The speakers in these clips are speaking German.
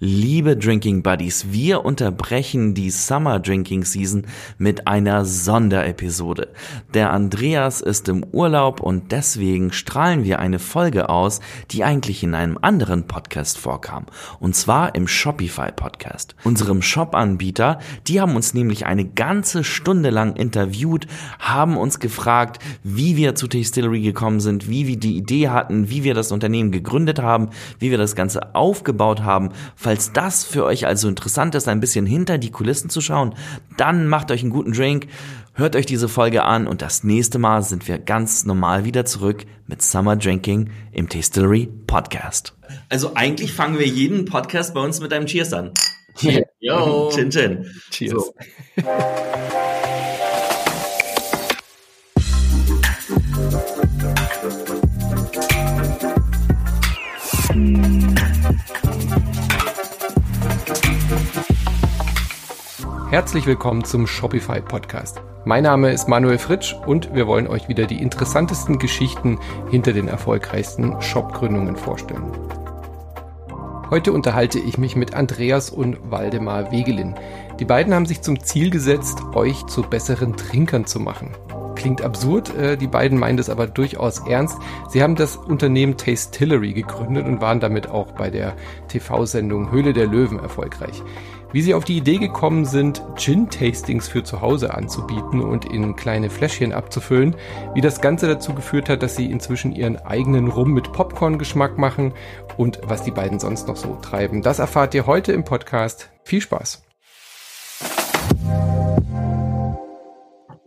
Liebe Drinking Buddies, wir unterbrechen die Summer Drinking Season mit einer Sonderepisode. Der Andreas ist im Urlaub und deswegen strahlen wir eine Folge aus, die eigentlich in einem anderen Podcast vorkam. Und zwar im Shopify Podcast. Unserem Shop-Anbieter, die haben uns nämlich eine ganze Stunde lang interviewt, haben uns gefragt, wie wir zu Tastillery gekommen sind, wie wir die Idee hatten, wie wir das Unternehmen gegründet haben, wie wir das Ganze aufgebaut haben. Falls das für euch also interessant ist, ein bisschen hinter die Kulissen zu schauen, dann macht euch einen guten Drink, hört euch diese Folge an und das nächste Mal sind wir ganz normal wieder zurück mit Summer Drinking im Tastillery Podcast. Also eigentlich fangen wir jeden Podcast bei uns mit einem Cheers an. Yo. Chin Chin. Cheers. So. Herzlich willkommen zum Shopify Podcast. Mein Name ist Manuel Fritsch und wir wollen euch wieder die interessantesten Geschichten hinter den erfolgreichsten Shopgründungen vorstellen. Heute unterhalte ich mich mit Andreas und Waldemar Wegelin. Die beiden haben sich zum Ziel gesetzt, euch zu besseren Trinkern zu machen. Klingt absurd, äh, die beiden meinen das aber durchaus ernst. Sie haben das Unternehmen Tastillery gegründet und waren damit auch bei der TV-Sendung Höhle der Löwen erfolgreich. Wie sie auf die Idee gekommen sind, Gin-Tastings für zu Hause anzubieten und in kleine Fläschchen abzufüllen, wie das Ganze dazu geführt hat, dass sie inzwischen ihren eigenen Rum mit Popcorn-Geschmack machen und was die beiden sonst noch so treiben. Das erfahrt ihr heute im Podcast. Viel Spaß!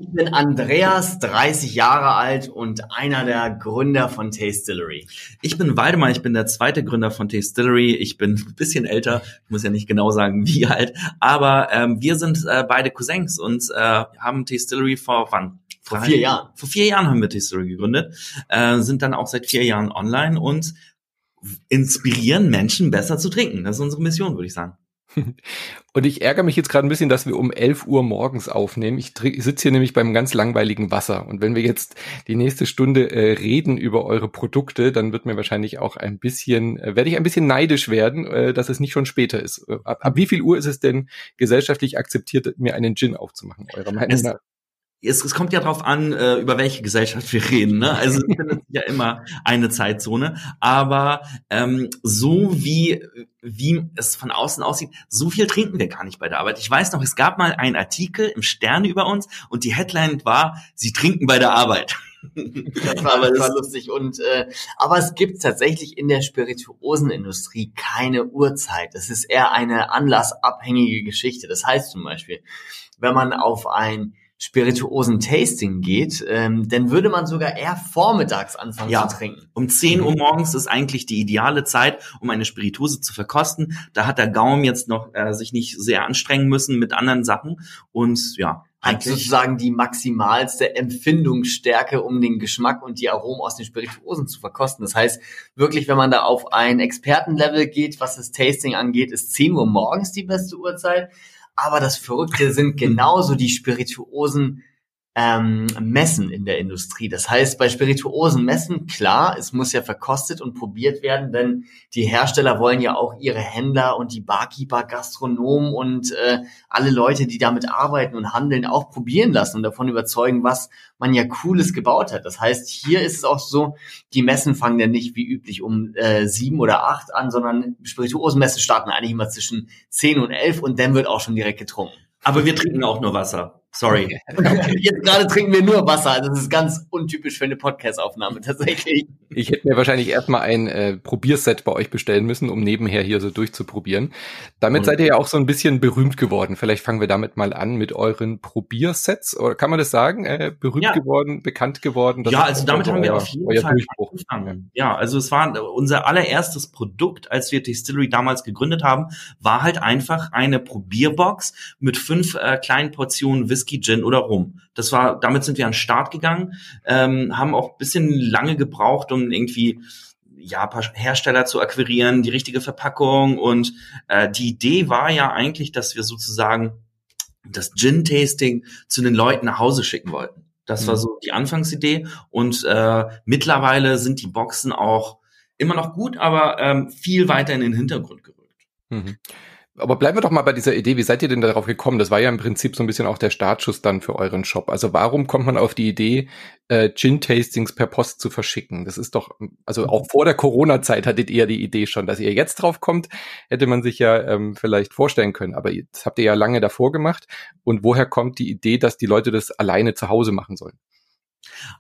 Ich bin Andreas, 30 Jahre alt und einer der Gründer von Tastillery. Ich bin Waldemar, ich bin der zweite Gründer von Tastillery. Ich bin ein bisschen älter, ich muss ja nicht genau sagen, wie alt, aber ähm, wir sind äh, beide Cousins und äh, haben Tastillery vor wann? Vor vier Jahren. Vor vier Jahren haben wir Tastillery gegründet, äh, sind dann auch seit vier Jahren online und inspirieren Menschen besser zu trinken. Das ist unsere Mission, würde ich sagen. Und ich ärgere mich jetzt gerade ein bisschen, dass wir um 11 Uhr morgens aufnehmen. Ich, sitze hier nämlich beim ganz langweiligen Wasser. Und wenn wir jetzt die nächste Stunde äh, reden über eure Produkte, dann wird mir wahrscheinlich auch ein bisschen, äh, werde ich ein bisschen neidisch werden, äh, dass es nicht schon später ist. Äh, ab, ab wie viel Uhr ist es denn gesellschaftlich akzeptiert, mir einen Gin aufzumachen, eurer Meinung Es- nach? Es, es kommt ja drauf an, äh, über welche Gesellschaft wir reden. Ne? Also es findet ja immer eine Zeitzone. Aber ähm, so wie, wie es von außen aussieht, so viel trinken wir gar nicht bei der Arbeit. Ich weiß noch, es gab mal einen Artikel im Stern über uns und die Headline war, Sie trinken bei der Arbeit. Das war, Aber das war lustig. Und äh, aber es gibt tatsächlich in der Spirituosenindustrie keine Uhrzeit. Das ist eher eine anlassabhängige Geschichte. Das heißt zum Beispiel, wenn man auf ein Spirituosen-Tasting geht, ähm, dann würde man sogar eher vormittags anfangen Ja. zu trinken. Um 10 Uhr morgens ist eigentlich die ideale Zeit, um eine Spirituose zu verkosten. Da hat der Gaumen jetzt noch äh, sich nicht sehr anstrengen müssen mit anderen Sachen. Und ja, Hat eigentlich sozusagen die maximalste Empfindungsstärke, um den Geschmack und die Aromen aus den Spirituosen zu verkosten. Das heißt, wirklich, wenn man da auf ein Expertenlevel geht, was das Tasting angeht, ist 10 Uhr morgens die beste Uhrzeit. Aber das Verrückte sind genauso die Spirituosen ähm, Messen in der Industrie. Das heißt, bei Spirituosen Messen, klar, es muss ja verkostet und probiert werden, denn die Hersteller wollen ja auch ihre Händler und die Barkeeper, Gastronomen und äh, alle Leute, die damit arbeiten und handeln, auch probieren lassen und davon überzeugen, was man ja Cooles gebaut hat. Das heißt, hier ist es auch so, die Messen fangen ja nicht wie üblich um äh, sieben oder acht an, sondern Spirituosenmessen starten eigentlich immer zwischen zehn und elf und dann wird auch schon direkt getrunken. aber wir trinken auch nur Wasser. Sorry. Jetzt gerade trinken wir nur Wasser. Das ist ganz untypisch für eine Podcast-Aufnahme tatsächlich. Ich hätte mir wahrscheinlich erstmal ein äh, Probierset bei euch bestellen müssen, um nebenher hier so durchzuprobieren. Damit Und- seid ihr ja auch so ein bisschen berühmt geworden. Vielleicht fangen wir damit mal an mit euren Probiersets. Oder kann man das sagen? Äh, berühmt Ja. geworden, bekannt geworden? Ja, also damit haben wir auf jeden Fall Durchbruch. angefangen. Ja, also es war unser allererstes Produkt, als wir Distillery damals gegründet haben, war halt einfach eine Probierbox mit fünf äh, kleinen Portionen Whisky, Gin oder Rum. Das war, damit sind wir an den Start gegangen, ähm, haben auch ein bisschen lange gebraucht, um irgendwie ja, ein paar Hersteller zu akquirieren, die richtige Verpackung und äh, die Idee war ja eigentlich, dass wir sozusagen das Gin-Tasting zu den Leuten nach Hause schicken wollten. Das war Mhm. so die Anfangsidee und äh, mittlerweile sind die Boxen auch immer noch gut, aber ähm, viel weiter in den Hintergrund gerückt. Mhm. Aber bleiben wir doch mal bei dieser Idee. Wie seid ihr denn darauf gekommen? Das war ja im Prinzip so ein bisschen auch der Startschuss dann für euren Shop. Also warum kommt man auf die Idee, äh, Gin-Tastings per Post zu verschicken? Das ist doch, also auch vor der Corona-Zeit hattet ihr die Idee schon, dass ihr jetzt drauf kommt, hätte man sich ja ähm, vielleicht vorstellen können. Aber das habt ihr ja lange davor gemacht. Und woher kommt die Idee, dass die Leute das alleine zu Hause machen sollen?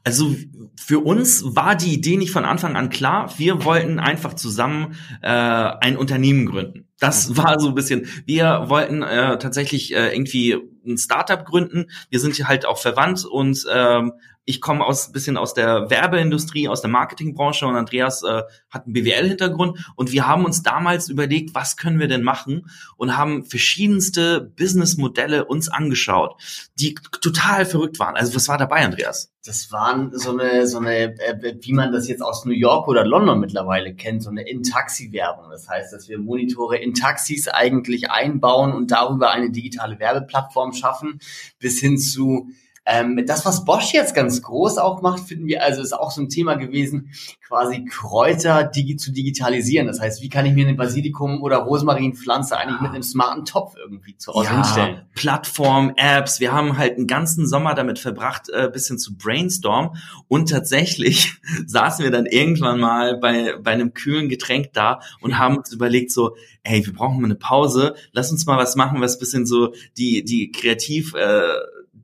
Also für uns war die Idee nicht von Anfang an klar. Wir wollten einfach zusammen äh, ein Unternehmen gründen. Das mhm. war so ein bisschen. Wir wollten äh, tatsächlich äh, irgendwie ein Startup gründen. Wir sind hier halt auch verwandt und ähm, ich komme aus ein bisschen aus der Werbeindustrie, aus der Marketingbranche und Andreas äh, hat einen BWL-Hintergrund und wir haben uns damals überlegt, was können wir denn machen und haben verschiedenste Businessmodelle uns angeschaut, die total verrückt waren. Also was war dabei, Andreas? Das waren so eine, so eine, äh, wie man das jetzt aus New York oder London mittlerweile kennt, so eine In-Taxi-Werbung. Das heißt, dass wir Monitore in Taxis eigentlich einbauen und darüber eine digitale Werbeplattform schaffen, bis hin zu ähm, das, was Bosch jetzt ganz groß auch macht, finden wir, also ist auch so ein Thema gewesen, quasi Kräuter digi zu digitalisieren. Das heißt, wie kann ich mir eine Basilikum- oder Rosmarinpflanze eigentlich mit einem smarten Topf irgendwie zu Hause ja, hinstellen? Plattform, Apps. Wir haben halt einen ganzen Sommer damit verbracht, äh, bisschen zu brainstormen. Und tatsächlich saßen wir dann irgendwann mal bei, bei einem kühlen Getränk da und haben uns überlegt so, ey, wir brauchen mal eine Pause. Lass uns mal was machen, was bisschen so die, die kreativ, äh,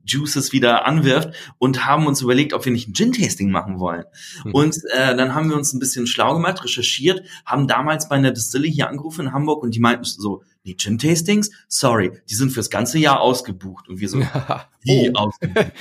Juices wieder anwirft und haben uns überlegt, ob wir nicht ein Gin-Tasting machen wollen. Mhm. Und äh, dann haben wir uns ein bisschen schlau gemacht, recherchiert, haben damals bei einer Distille hier angerufen in Hamburg und die meinten so, nee, Gin-Tastings, sorry, die sind fürs ganze Jahr ausgebucht. Und wir so, wie oh. ausgebucht?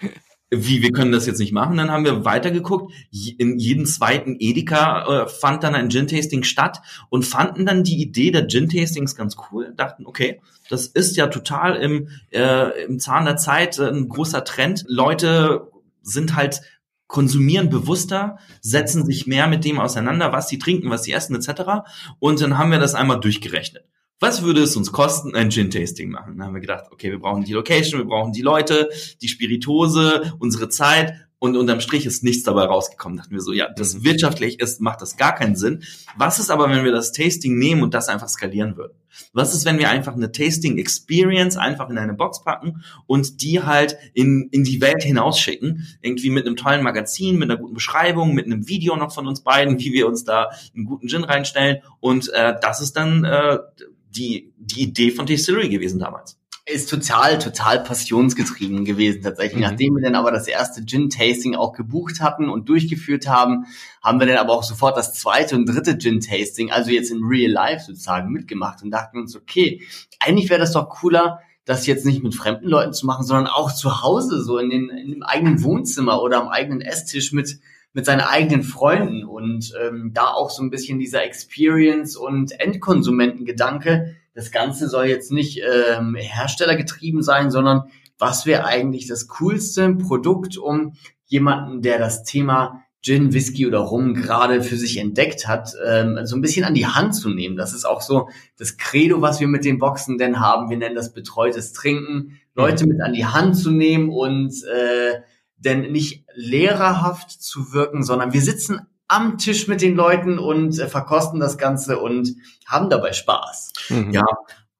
wie, wir können das jetzt nicht machen. Dann haben wir weitergeguckt. In jedem zweiten Edeka äh, fand dann ein Gin-Tasting statt und fanden dann die Idee der Gin-Tastings ganz cool. Dachten, okay, das ist ja total im, äh, im Zahn der Zeit äh, ein großer Trend. Leute sind halt konsumieren bewusster, setzen sich mehr mit dem auseinander, was sie trinken, was sie essen etc. Und dann haben wir das einmal durchgerechnet was würde es uns kosten, ein Gin-Tasting machen? Dann haben wir gedacht, okay, wir brauchen die Location, wir brauchen die Leute, die Spiritose, unsere Zeit und unterm Strich ist nichts dabei rausgekommen. Da dachten wir so, ja, das mhm. wirtschaftlich ist, macht das gar keinen Sinn. Was ist aber, wenn wir das Tasting nehmen und das einfach skalieren würden? Was ist, wenn wir einfach eine Tasting Experience einfach in eine Box packen und die halt in, in die Welt hinausschicken? Irgendwie mit einem tollen Magazin, mit einer guten Beschreibung, mit einem Video noch von uns beiden, wie wir uns da einen guten Gin reinstellen. Und äh, das ist dann äh, die, die Idee von Distillery gewesen damals. Ist total, total passionsgetrieben gewesen tatsächlich. Mhm. Nachdem wir dann aber das erste Gin-Tasting auch gebucht hatten und durchgeführt haben, haben wir dann aber auch sofort das zweite und dritte Gin-Tasting, also jetzt in Real Life sozusagen, mitgemacht und dachten uns, okay, eigentlich wäre das doch cooler, das jetzt nicht mit fremden Leuten zu machen, sondern auch zu Hause, so in, den, in dem eigenen Wohnzimmer oder am eigenen Esstisch mit mit seinen eigenen Freunden und ähm, da auch so ein bisschen dieser Experience und Endkonsumentengedanke. Das Ganze soll jetzt nicht ähm, herstellergetrieben sein, sondern was wäre eigentlich das coolste Produkt, um jemanden, der das Thema Gin, Whisky oder Rum gerade für sich entdeckt hat, ähm, so ein bisschen an die Hand zu nehmen. Das ist auch so das Credo, was wir mit den Boxen denn haben. Wir nennen das betreutes Trinken. Leute mit an die Hand zu nehmen und äh, denn nicht lehrerhaft zu wirken, sondern wir sitzen am Tisch mit den Leuten und äh, verkosten das Ganze und haben dabei Spaß. Mhm. Ja,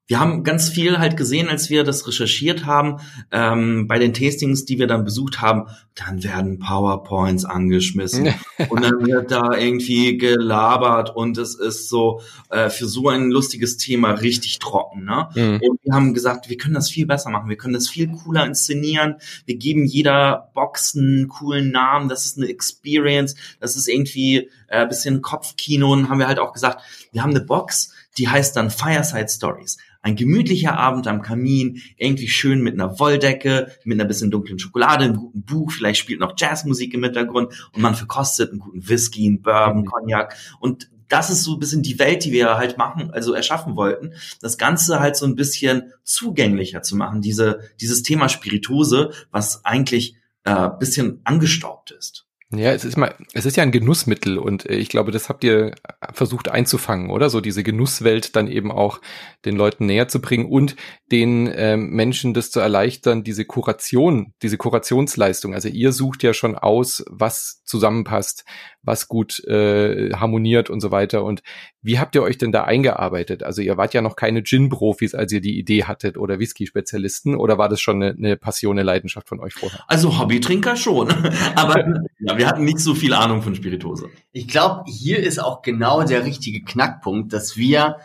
wir haben ganz viel halt gesehen, als wir das recherchiert haben, ähm, bei den Tastings, die wir dann besucht haben, dann werden PowerPoints angeschmissen und dann wird da irgendwie gelabert und es ist so äh, für so ein lustiges Thema richtig trocken. Ne? Mhm. Und wir haben gesagt, wir können das viel besser machen, wir können das viel cooler inszenieren, wir geben jeder Box einen coolen Namen, das ist eine Experience, das ist irgendwie äh, bisschen Kopfkino und haben wir halt auch gesagt, wir haben eine Box, die heißt dann Fireside Stories ein gemütlicher Abend am Kamin, irgendwie schön mit einer Wolldecke, mit einer bisschen dunklen Schokolade, einem guten Buch, vielleicht spielt noch Jazzmusik im Hintergrund und man verkostet einen guten Whisky, einen Bourbon, mhm. Cognac und das ist so ein bisschen die Welt, die wir halt machen, also erschaffen wollten. Das Ganze halt so ein bisschen zugänglicher zu machen, diese, dieses Thema Spiritose, was eigentlich äh, bisschen angestaubt ist. Ja, es ist mal, es ist ja ein Genussmittel und äh, ich glaube, das habt ihr versucht einzufangen, oder? So diese Genusswelt dann eben auch den Leuten näher zu bringen und den ähm, Menschen das zu erleichtern, diese Kuration, diese Kurationsleistung. Also ihr sucht ja schon aus, was zusammenpasst, was gut äh, harmoniert und so weiter. Und wie habt ihr euch denn da eingearbeitet? Also ihr wart ja noch keine Gin-Profis, als ihr die Idee hattet oder Whisky-Spezialisten oder war das schon eine, eine Passion, eine Leidenschaft von euch vorher? Also Hobbytrinker schon, aber ja, wir hatten nicht so viel Ahnung von Spiritose. Ich glaube, hier ist auch genau der richtige Knackpunkt, dass wir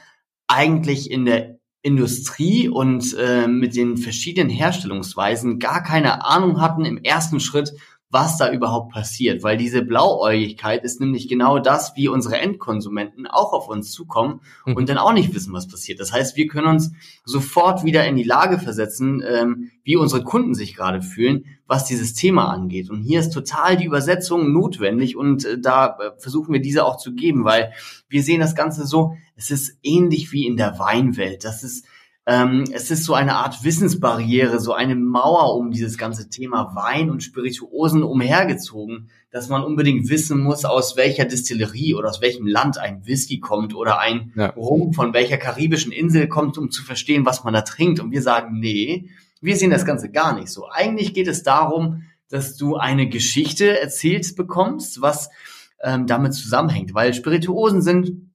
eigentlich in der Industrie und äh, mit den verschiedenen Herstellungsweisen gar keine Ahnung hatten im ersten Schritt, was da überhaupt passiert, weil diese Blauäugigkeit ist nämlich genau das, wie unsere Endkonsumenten auch auf uns zukommen mhm. und dann auch nicht wissen, was passiert. Das heißt, wir können uns sofort wieder in die Lage versetzen, ähm, wie unsere Kunden sich gerade fühlen, was dieses Thema angeht. Und hier ist total die Übersetzung notwendig und äh, da äh, versuchen wir diese auch zu geben, weil wir sehen das Ganze so, es ist ähnlich wie in der Weinwelt. Das ist ähm, es ist so eine Art Wissensbarriere, so eine Mauer um dieses ganze Thema Wein und Spirituosen umhergezogen, dass man unbedingt wissen muss, aus welcher Distillerie oder aus welchem Land ein Whisky kommt oder ein ja. Rum von welcher karibischen Insel kommt, um zu verstehen, was man da trinkt. Und wir sagen, nee, wir sehen das Ganze gar nicht so. Eigentlich geht es darum, dass du eine Geschichte erzählt bekommst, was ähm, damit zusammenhängt, weil Spirituosen sind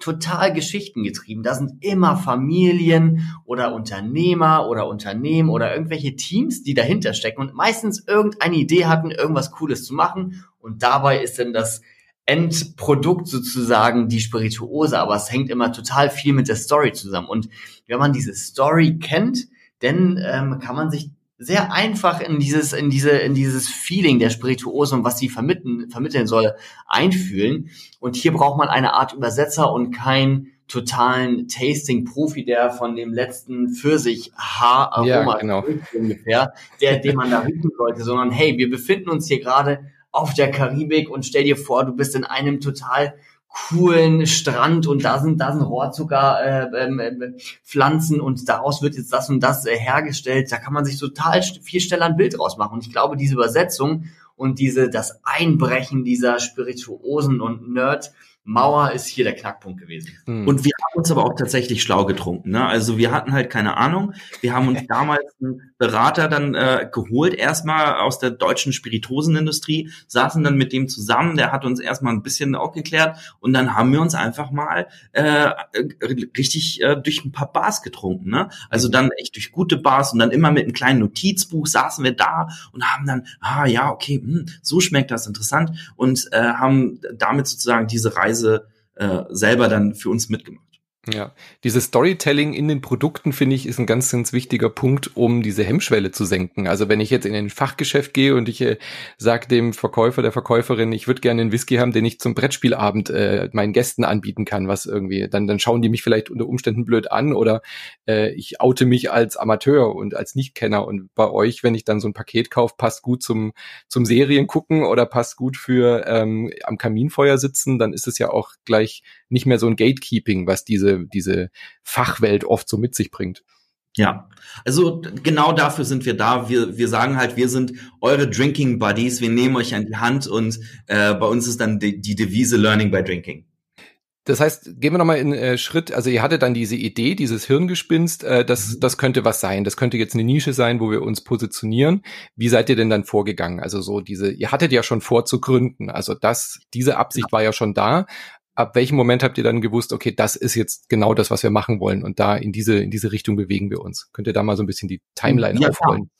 total geschichtengetrieben. Da sind immer Familien oder Unternehmer oder Unternehmen oder irgendwelche Teams, die dahinter stecken und meistens irgendeine Idee hatten, irgendwas Cooles zu machen. Und dabei ist dann das Endprodukt sozusagen die Spirituose, aber es hängt immer total viel mit der Story zusammen. Und wenn man diese Story kennt, dann ähm, kann man sich sehr einfach in dieses, in diese, in dieses Feeling der Spirituose und was sie vermitteln, vermitteln soll, einfühlen. Und hier braucht man eine Art Übersetzer und keinen totalen Tasting-Profi, der von dem letzten Pfirsich-Haar-Aroma ja, genau. ungefähr, der, den man da riechen sollte, sondern hey, wir befinden uns hier gerade auf der Karibik und stell dir vor, du bist in einem total coolen Strand und da sind da sind Rohrzucker äh, ähm, äh, Pflanzen und daraus wird jetzt das und das äh, hergestellt. Da kann man sich total viel schneller ein Bild rausmachen. Und ich glaube, diese Übersetzung und diese das Einbrechen dieser Spirituosen und Nerd Mauer ist hier der Knackpunkt gewesen. Hm. Und wir haben uns aber auch tatsächlich schlau getrunken. Ne? Also wir hatten halt keine Ahnung. Wir haben uns damals einen Berater dann äh, geholt, erstmal aus der deutschen Spiritosenindustrie, saßen dann mit dem zusammen, der hat uns erstmal ein bisschen aufgeklärt und dann haben wir uns einfach mal äh, richtig äh, durch ein paar Bars getrunken. Ne? Also dann echt durch gute Bars und dann immer mit einem kleinen Notizbuch saßen wir da und haben dann, ah ja, okay, hm, so schmeckt das interessant und äh, haben damit sozusagen diese Reise äh, selber dann für uns mitgemacht. Ja, dieses Storytelling in den Produkten finde ich ist ein ganz, ganz wichtiger Punkt, um diese Hemmschwelle zu senken. Also wenn ich jetzt in ein Fachgeschäft gehe und ich äh, sage dem Verkäufer, der Verkäuferin, ich würde gerne einen Whisky haben, den ich zum Brettspielabend äh, meinen Gästen anbieten kann, was irgendwie, dann, dann schauen die mich vielleicht unter Umständen blöd an oder äh, ich oute mich als Amateur und als Nichtkenner. Und bei euch, wenn ich dann so ein Paket kaufe, passt gut zum, zum Serien gucken oder passt gut für ähm, am Kaminfeuer sitzen, dann ist es ja auch gleich nicht mehr so ein Gatekeeping, was diese, diese Fachwelt oft so mit sich bringt. Ja, also genau dafür sind wir da. Wir, wir sagen halt, wir sind eure Drinking Buddies. Wir nehmen euch an die Hand und äh, bei uns ist dann die, die Devise Learning by Drinking. Das heißt, gehen wir nochmal in äh, Schritt, also ihr hattet dann diese Idee, dieses Hirngespinst, äh, das, mhm. das könnte was sein, das könnte jetzt eine Nische sein, wo wir uns positionieren. Wie seid ihr denn dann vorgegangen? Also so diese, ihr hattet ja schon vor zu gründen, also das, diese Absicht war ja schon da, ab welchem Moment habt ihr dann gewusst, okay, das ist jetzt genau das, was wir machen wollen und da in diese, in diese Richtung bewegen wir uns? Könnt ihr da mal so ein bisschen die Timeline ja, aufrollen?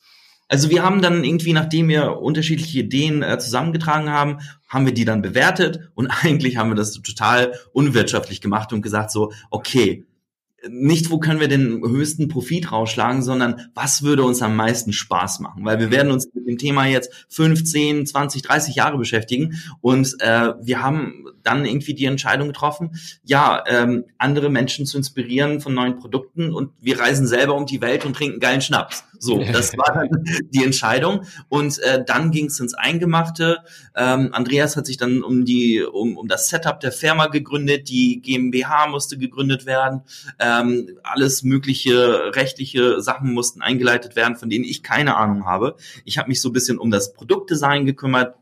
Also wir haben dann irgendwie, nachdem wir unterschiedliche Ideen äh, zusammengetragen haben, haben wir die dann bewertet und eigentlich haben wir das total unwirtschaftlich gemacht und gesagt so, okay, nicht, wo können wir den höchsten Profit rausschlagen, sondern was würde uns am meisten Spaß machen? Weil wir werden uns mit dem Thema jetzt 15, 20, 30 Jahre beschäftigen und äh, wir haben dann irgendwie die Entscheidung getroffen, ja, ähm, andere Menschen zu inspirieren von neuen Produkten und wir reisen selber um die Welt und trinken geilen Schnaps. So, das war dann die Entscheidung und äh, dann ging es ins Eingemachte. Ähm, Andreas hat sich dann um die um, um das Setup der Firma gegründet, die GmbH musste gegründet werden, ähm, alles mögliche rechtliche Sachen mussten eingeleitet werden, von denen ich keine Ahnung habe. Ich habe mich so ein bisschen um das Produktdesign gekümmert,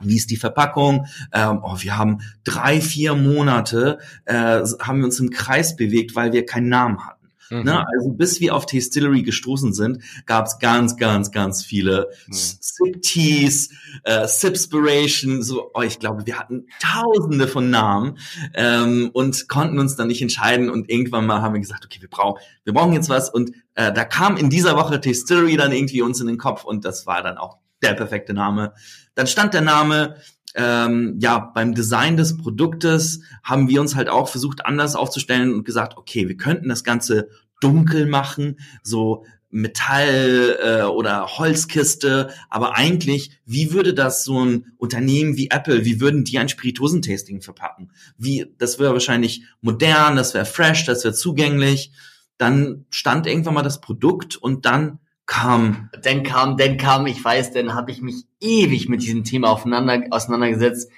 wie ist die Verpackung? Ähm, oh, wir haben drei, vier Monate äh, haben wir uns im Kreis bewegt, weil wir keinen Namen hatten. Mhm. Ne? Also bis wir auf Tastillery gestoßen sind, gab es ganz, ganz, ganz viele mhm. Sip-Teas, äh, Sipspiration, so, oh, ich glaube, wir hatten tausende von Namen ähm, und konnten uns dann nicht entscheiden und irgendwann mal haben wir gesagt, okay, wir brauchen, wir brauchen jetzt was und äh, da kam in dieser Woche Tastillery dann irgendwie uns in den Kopf und das war dann auch der perfekte Name. Dann stand der Name, ähm, ja, beim Design des Produktes haben wir uns halt auch versucht, anders aufzustellen und gesagt, okay, wir könnten das Ganze dunkel machen, so Metall äh, oder Holzkiste, aber eigentlich, wie würde das so ein Unternehmen wie Apple, wie würden die ein Spirituosentasting verpacken? Wie, das wäre wahrscheinlich modern, das wäre fresh, das wäre zugänglich. Dann stand irgendwann mal das Produkt und dann kam. Dann kam, dann kam, ich weiß, dann habe ich mich ewig mit diesem Thema aufeinander, auseinandergesetzt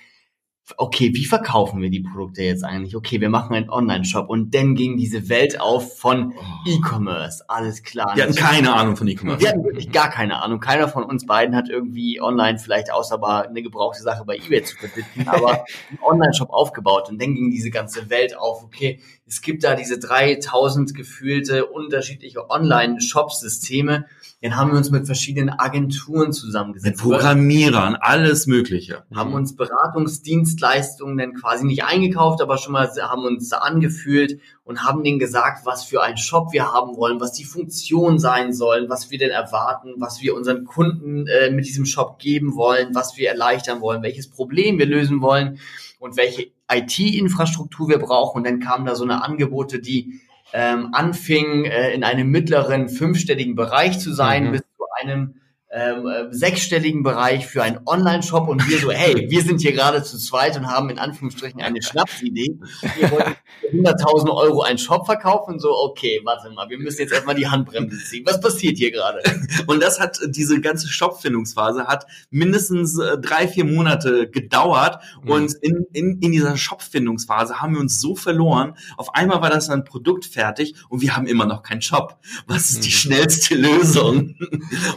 okay, wie verkaufen wir die Produkte jetzt eigentlich? Okay, wir machen einen Online-Shop und dann ging diese Welt auf von oh. E-Commerce. Alles klar. Wir hatten keine Ahnung von E-Commerce. Wir hatten wirklich gar keine Ahnung. Keiner von uns beiden hat irgendwie online vielleicht außer mal eine gebrauchte Sache bei eBay zu verbinden, aber einen Online-Shop aufgebaut und dann ging diese ganze Welt auf. Okay, es gibt da diese 3000 gefühlte unterschiedliche Online-Shop-Systeme dann haben wir uns mit verschiedenen Agenturen zusammengesetzt. Mit Programmierern, alles Mögliche. Haben uns Beratungsdienstleistungen dann quasi nicht eingekauft, aber schon mal haben uns da angefühlt und haben denen gesagt, was für einen Shop wir haben wollen, was die Funktion sein sollen, was wir denn erwarten, was wir unseren Kunden äh, mit diesem Shop geben wollen, was wir erleichtern wollen, welches Problem wir lösen wollen und welche IT-Infrastruktur wir brauchen. Und dann kamen da so eine Angebote, die ähm, anfing, äh, in einem mittleren fünfstelligen Bereich zu sein, mhm. bis zu einem ähm, äh, sechsstelligen Bereich für einen Online-Shop und wir so, hey, wir sind hier gerade zu zweit und haben in Anführungsstrichen eine Schnapsidee. Wir wollen 100.000 Euro einen Shop verkaufen, so, okay, warte mal, wir müssen jetzt erstmal die Handbremse ziehen. Was passiert hier gerade? Und das hat, diese ganze Shopfindungsphase hat mindestens äh, drei, vier Monate gedauert mhm. und in, in, in dieser Shopfindungsphase haben wir uns so verloren. Auf einmal war das ein Produkt fertig und wir haben immer noch keinen Shop. Was ist die mhm. schnellste Lösung?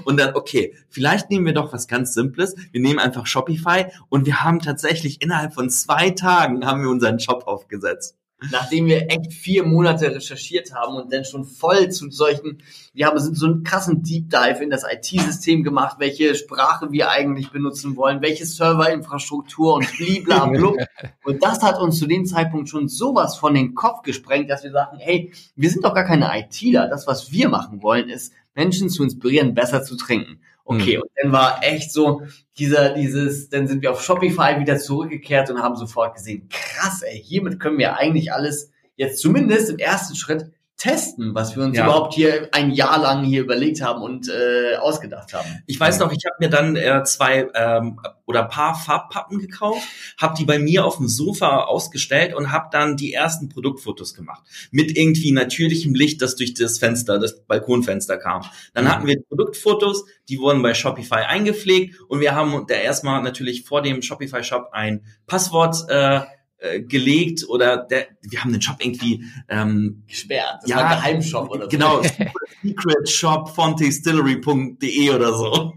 Und dann, okay, okay, vielleicht nehmen wir doch was ganz Simples. Wir nehmen einfach Shopify und wir haben tatsächlich innerhalb von zwei Tagen haben wir unseren Shop aufgesetzt nachdem wir echt vier Monate recherchiert haben und dann schon voll zu solchen, wir haben so einen krassen Deep Dive in das IT-System gemacht, welche Sprache wir eigentlich benutzen wollen, welche Serverinfrastruktur und bliblablub. und das hat uns zu dem Zeitpunkt schon sowas von den Kopf gesprengt, dass wir sagen, hey, wir sind doch gar keine ITler. Das, was wir machen wollen, ist Menschen zu inspirieren, besser zu trinken. Okay, mhm. und dann war echt so dieser, dieses, dann sind wir auf Shopify wieder zurückgekehrt und haben sofort gesehen, krass, ey, hiermit können wir eigentlich alles jetzt zumindest im ersten Schritt testen, was wir uns ja. überhaupt hier ein Jahr lang hier überlegt haben und äh, ausgedacht haben. Ich weiß noch, ich habe mir dann äh, zwei ähm, oder paar Farbpappen gekauft, habe die bei mir auf dem Sofa ausgestellt und habe dann die ersten Produktfotos gemacht mit irgendwie natürlichem Licht, das durch das Fenster, das Balkonfenster kam. Dann mhm. hatten wir Produktfotos, die wurden bei Shopify eingepflegt und wir haben da erstmal natürlich vor dem Shopify Shop ein Passwort äh, äh, gelegt oder der, wir haben den Shop irgendwie ähm, gesperrt. Das ja, war ein Geheimshop oder so. Genau, Secret Shop von distillery.de oder so.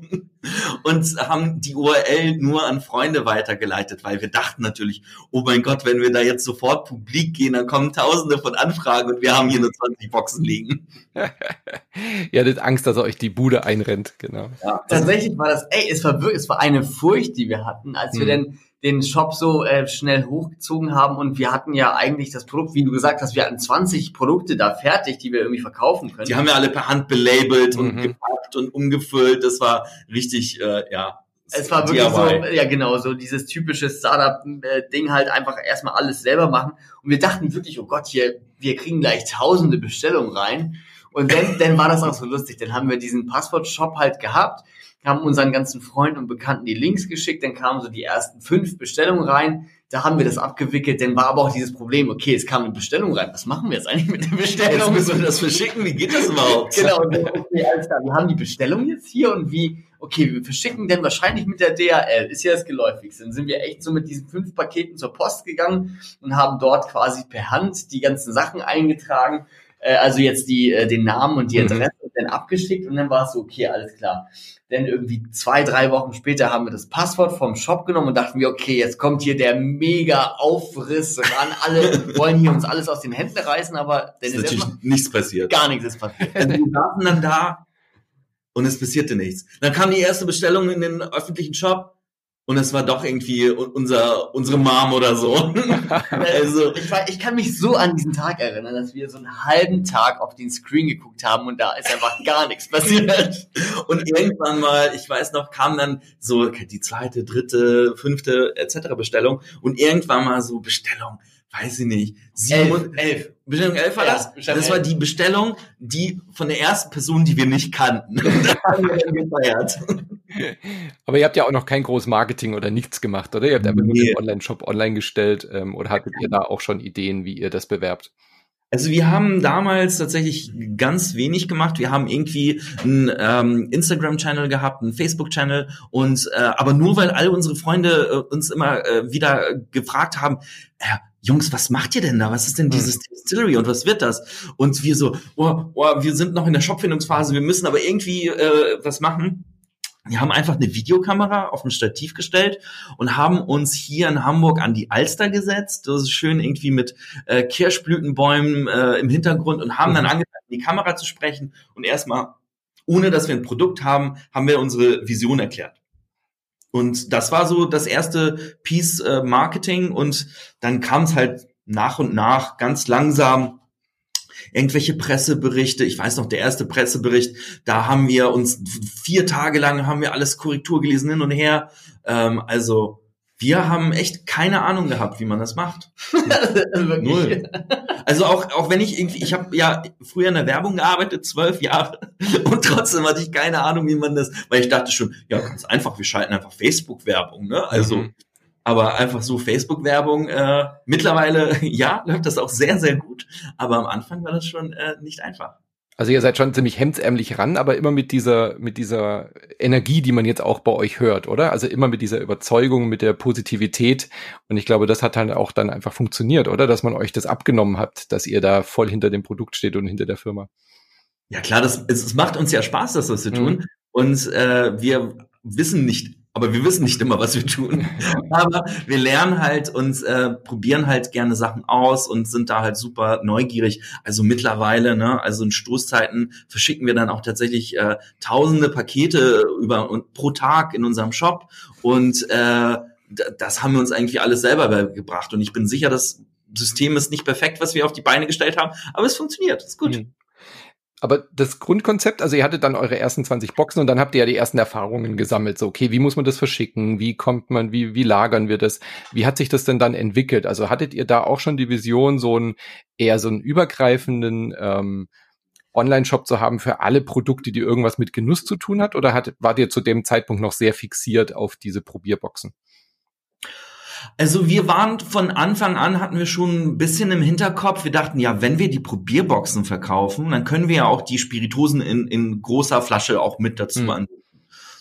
Und haben die URL nur an Freunde weitergeleitet, weil wir dachten natürlich, oh mein Gott, wenn wir da jetzt sofort publik gehen, dann kommen tausende von Anfragen und wir haben hier nur 20 Boxen liegen. Ihr hattet Angst, dass er euch die Bude einrennt, genau. Ja, tatsächlich war das, ey, es war wirklich, es war eine Furcht, die wir hatten, als wir hm. denn den Shop so äh, schnell hochgezogen haben und wir hatten ja eigentlich das Produkt, wie du gesagt hast, wir hatten 20 Produkte da fertig, die wir irgendwie verkaufen können. Die haben wir alle per Hand belabelt mhm. und gepackt und umgefüllt. Das war richtig, äh, ja. Es war wirklich so, ja genau, so dieses typische Startup-Ding halt einfach erstmal alles selber machen. Und wir dachten wirklich, oh Gott, hier, wir kriegen gleich tausende Bestellungen rein. Und dann, dann war das auch so lustig. Dann haben wir diesen Passwort-Shop halt gehabt haben unseren ganzen Freunden und Bekannten die Links geschickt, dann kamen so die ersten fünf Bestellungen rein, da haben wir das abgewickelt, dann war aber auch dieses Problem, okay, es kam eine Bestellung rein, was machen wir jetzt eigentlich mit der Bestellung? Jetzt müssen wir das verschicken, wie geht das überhaupt? genau, okay, alles klar, wir haben die Bestellung jetzt hier und wie, okay, wir verschicken denn wahrscheinlich mit der DHL, ist ja das geläufigste. Dann sind wir echt so mit diesen fünf Paketen zur Post gegangen und haben dort quasi per Hand die ganzen Sachen eingetragen, äh, also jetzt die, äh, den Namen und die mhm. Adresse dann abgeschickt und dann war es so, okay, alles klar. Denn irgendwie zwei, drei Wochen später haben wir das Passwort vom Shop genommen und dachten wir, okay, jetzt kommt hier der mega Aufriss ran. Alle wollen hier uns alles aus den Händen reißen, aber dann ist, ist natürlich nichts passiert. Gar nichts ist passiert. Also wir saßen dann da und es passierte nichts. Dann kam die erste Bestellung in den öffentlichen Shop und es war doch irgendwie unser unsere Mom oder so. also ich, ich, kann mich so an diesen Tag erinnern, dass wir so einen halben Tag auf den Screen geguckt haben und da ist einfach gar nichts passiert. Und irgendwann mal, ich weiß noch, kam dann so die zweite, dritte, fünfte etc. Bestellung und irgendwann mal so Bestellung weiß ich nicht, sieben, elf, elf. Bestellung elf war ja, das? Bestellung das war die Bestellung, die von der ersten Person, die wir nicht kannten. Aber ihr habt ja auch noch kein großes Marketing oder nichts gemacht, oder? Ihr habt einfach nee. nur den Online-Shop online gestellt ähm, oder hattet ihr da auch schon Ideen, wie ihr das bewerbt? Also wir haben damals tatsächlich ganz wenig gemacht. Wir haben irgendwie einen ähm, Instagram-Channel gehabt, einen Facebook-Channel und äh, aber nur weil all unsere Freunde äh, uns immer äh, wieder gefragt haben, äh, Jungs, was macht ihr denn da? Was ist denn hm. dieses Distillery und was wird das? Und wir so, oh, oh, wir sind noch in der Shopfindungsphase, wir müssen aber irgendwie äh, was machen. Wir haben einfach eine Videokamera auf ein Stativ gestellt und haben uns hier in Hamburg an die Alster gesetzt. Das ist schön irgendwie mit äh, Kirschblütenbäumen äh, im Hintergrund und haben dann mhm. angefangen, in die Kamera zu sprechen und erstmal, ohne dass wir ein Produkt haben, haben wir unsere Vision erklärt. Und das war so das erste Piece äh, Marketing und dann kam es halt nach und nach ganz langsam irgendwelche Presseberichte. Ich weiß noch, der erste Pressebericht, da haben wir uns vier Tage lang haben wir alles Korrektur gelesen hin und her. Ähm, also wir haben echt keine Ahnung gehabt, wie man das macht. Null. Also auch, auch wenn ich irgendwie, ich habe ja früher in der Werbung gearbeitet, zwölf Jahre, und trotzdem hatte ich keine Ahnung, wie man das, weil ich dachte schon, ja, ganz einfach, wir schalten einfach Facebook-Werbung, ne? Also mhm. Aber einfach so Facebook-Werbung, äh, mittlerweile, ja, läuft das auch sehr, sehr gut. Aber am Anfang war das schon äh, nicht einfach. Also ihr seid schon ziemlich hemdsärmlich ran, aber immer mit dieser, mit dieser Energie, die man jetzt auch bei euch hört, oder? Also immer mit dieser Überzeugung, mit der Positivität. Und ich glaube, das hat halt auch dann einfach funktioniert, oder? Dass man euch das abgenommen hat, dass ihr da voll hinter dem Produkt steht und hinter der Firma. Ja klar, das, es, es macht uns ja Spaß, das was wir tun. Mhm. Und äh, wir wissen nicht aber wir wissen nicht immer, was wir tun. Aber wir lernen halt und äh, probieren halt gerne Sachen aus und sind da halt super neugierig. Also mittlerweile, ne, also in Stoßzeiten verschicken wir dann auch tatsächlich äh, tausende Pakete über und pro Tag in unserem Shop und äh, das haben wir uns eigentlich alles selber gebracht. Und ich bin sicher, das System ist nicht perfekt, was wir auf die Beine gestellt haben, aber es funktioniert. Ist gut. Mhm. Aber das Grundkonzept, also ihr hattet dann eure ersten 20 Boxen und dann habt ihr ja die ersten Erfahrungen gesammelt. So, okay, wie muss man das verschicken? Wie kommt man, wie, wie lagern wir das? Wie hat sich das denn dann entwickelt? Also hattet ihr da auch schon die Vision, so einen eher so einen übergreifenden ähm, Online-Shop zu haben für alle Produkte, die irgendwas mit Genuss zu tun hat? Oder hat, wart ihr zu dem Zeitpunkt noch sehr fixiert auf diese Probierboxen? Also wir waren von Anfang an, hatten wir schon ein bisschen im Hinterkopf, wir dachten, ja, wenn wir die Probierboxen verkaufen, dann können wir ja auch die Spiritosen in, in großer Flasche auch mit dazu mhm. anbieten.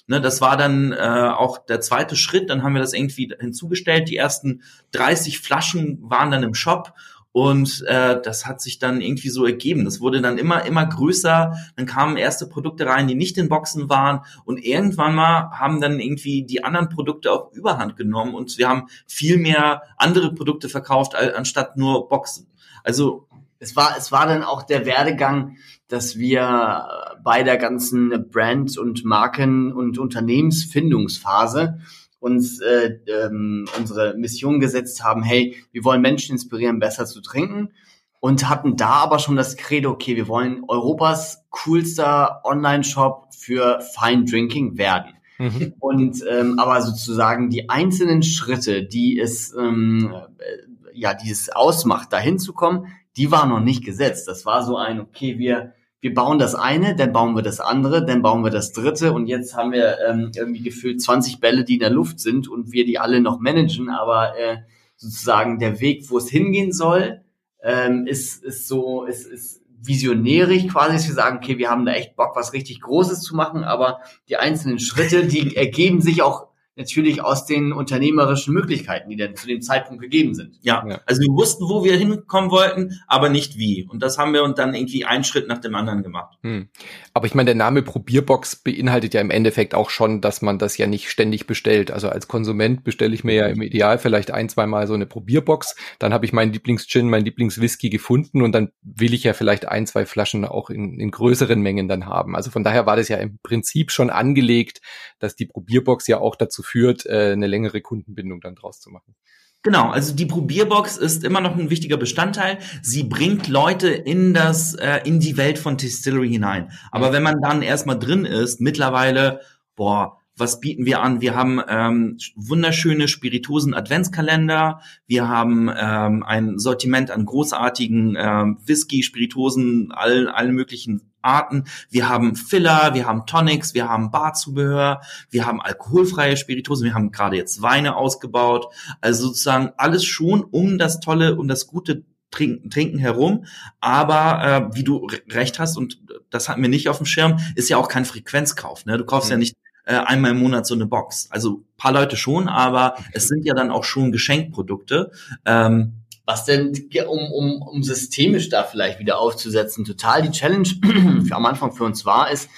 Ne, das war dann äh, auch der zweite Schritt. Dann haben wir das irgendwie hinzugestellt. Die ersten 30 Flaschen waren dann im Shop und äh, das hat sich dann irgendwie so ergeben. Das wurde dann immer, immer größer. Dann kamen erste Produkte rein, die nicht in Boxen waren. Und irgendwann mal haben dann irgendwie die anderen Produkte auch überhand genommen. Und wir haben viel mehr andere Produkte verkauft, anstatt nur Boxen. Also es war, es war dann auch der Werdegang, dass wir bei der ganzen Brand- und Marken- und Unternehmensfindungsphase uns äh, ähm, unsere Mission gesetzt haben, hey, wir wollen Menschen inspirieren, besser zu trinken und hatten da aber schon das Credo, okay, wir wollen Europas coolster Online-Shop für Fine Drinking werden. Mhm. Und ähm, aber sozusagen die einzelnen Schritte, die es ähm, äh, ja, die es ausmacht, dahin zu kommen, die waren noch nicht gesetzt. Das war so ein, okay, wir wir bauen das eine, dann bauen wir das andere, dann bauen wir das dritte. Und jetzt haben wir ähm, irgendwie gefühlt 20 Bälle, die in der Luft sind und wir die alle noch managen, aber äh, sozusagen der Weg, wo es hingehen soll, ähm, ist, ist so, ist, ist visionärig quasi, dass wir sagen, okay, wir haben da echt Bock, was richtig Großes zu machen, aber die einzelnen Schritte, die ergeben sich auch natürlich aus den unternehmerischen Möglichkeiten, die dann zu dem Zeitpunkt gegeben sind. Ja, ja. also wir wussten, wo wir hinkommen wollten, aber nicht wie. Und das haben wir uns dann irgendwie einen Schritt nach dem anderen gemacht. Hm. Aber ich meine, der Name Probierbox beinhaltet ja im Endeffekt auch schon, dass man das ja nicht ständig bestellt. Also als Konsument bestelle ich mir ja im Ideal vielleicht ein, zwei Mal so eine Probierbox. Dann habe ich meinen Lieblingsgin, meinen Lieblingswhisky gefunden und dann will ich ja vielleicht ein, zwei Flaschen auch in, in größeren Mengen dann haben. Also von daher war das ja im Prinzip schon angelegt, dass die Probierbox ja auch dazu führt, äh, eine längere Kundenbindung dann draus zu machen. Genau, also die Probierbox ist immer noch ein wichtiger Bestandteil. Sie bringt Leute in das, äh, in die Welt von Distillery hinein. Aber wenn man dann erstmal drin ist, mittlerweile, boah, was bieten wir an? Wir haben ähm, wunderschöne Spirituosen Adventskalender. Wir haben ähm, ein Sortiment an großartigen ähm, Whisky, Spirituosen, allen, allen möglichen Arten. Wir haben Filler, wir haben Tonics, wir haben Barzubehör, wir haben alkoholfreie Spirituosen, wir haben gerade jetzt Weine ausgebaut. Also sozusagen alles schon um das tolle, um das gute Trinken, Trinken herum. Aber äh, wie du recht hast, und das hatten wir nicht auf dem Schirm, ist ja auch kein Frequenzkauf. Ne? Du kaufst mhm. ja nicht äh, einmal im Monat so eine Box. Also paar Leute schon, aber es sind ja dann auch schon Geschenkprodukte. Ähm, was denn, um, um, um systemisch da vielleicht wieder aufzusetzen, total die Challenge für, am Anfang für uns war, ist,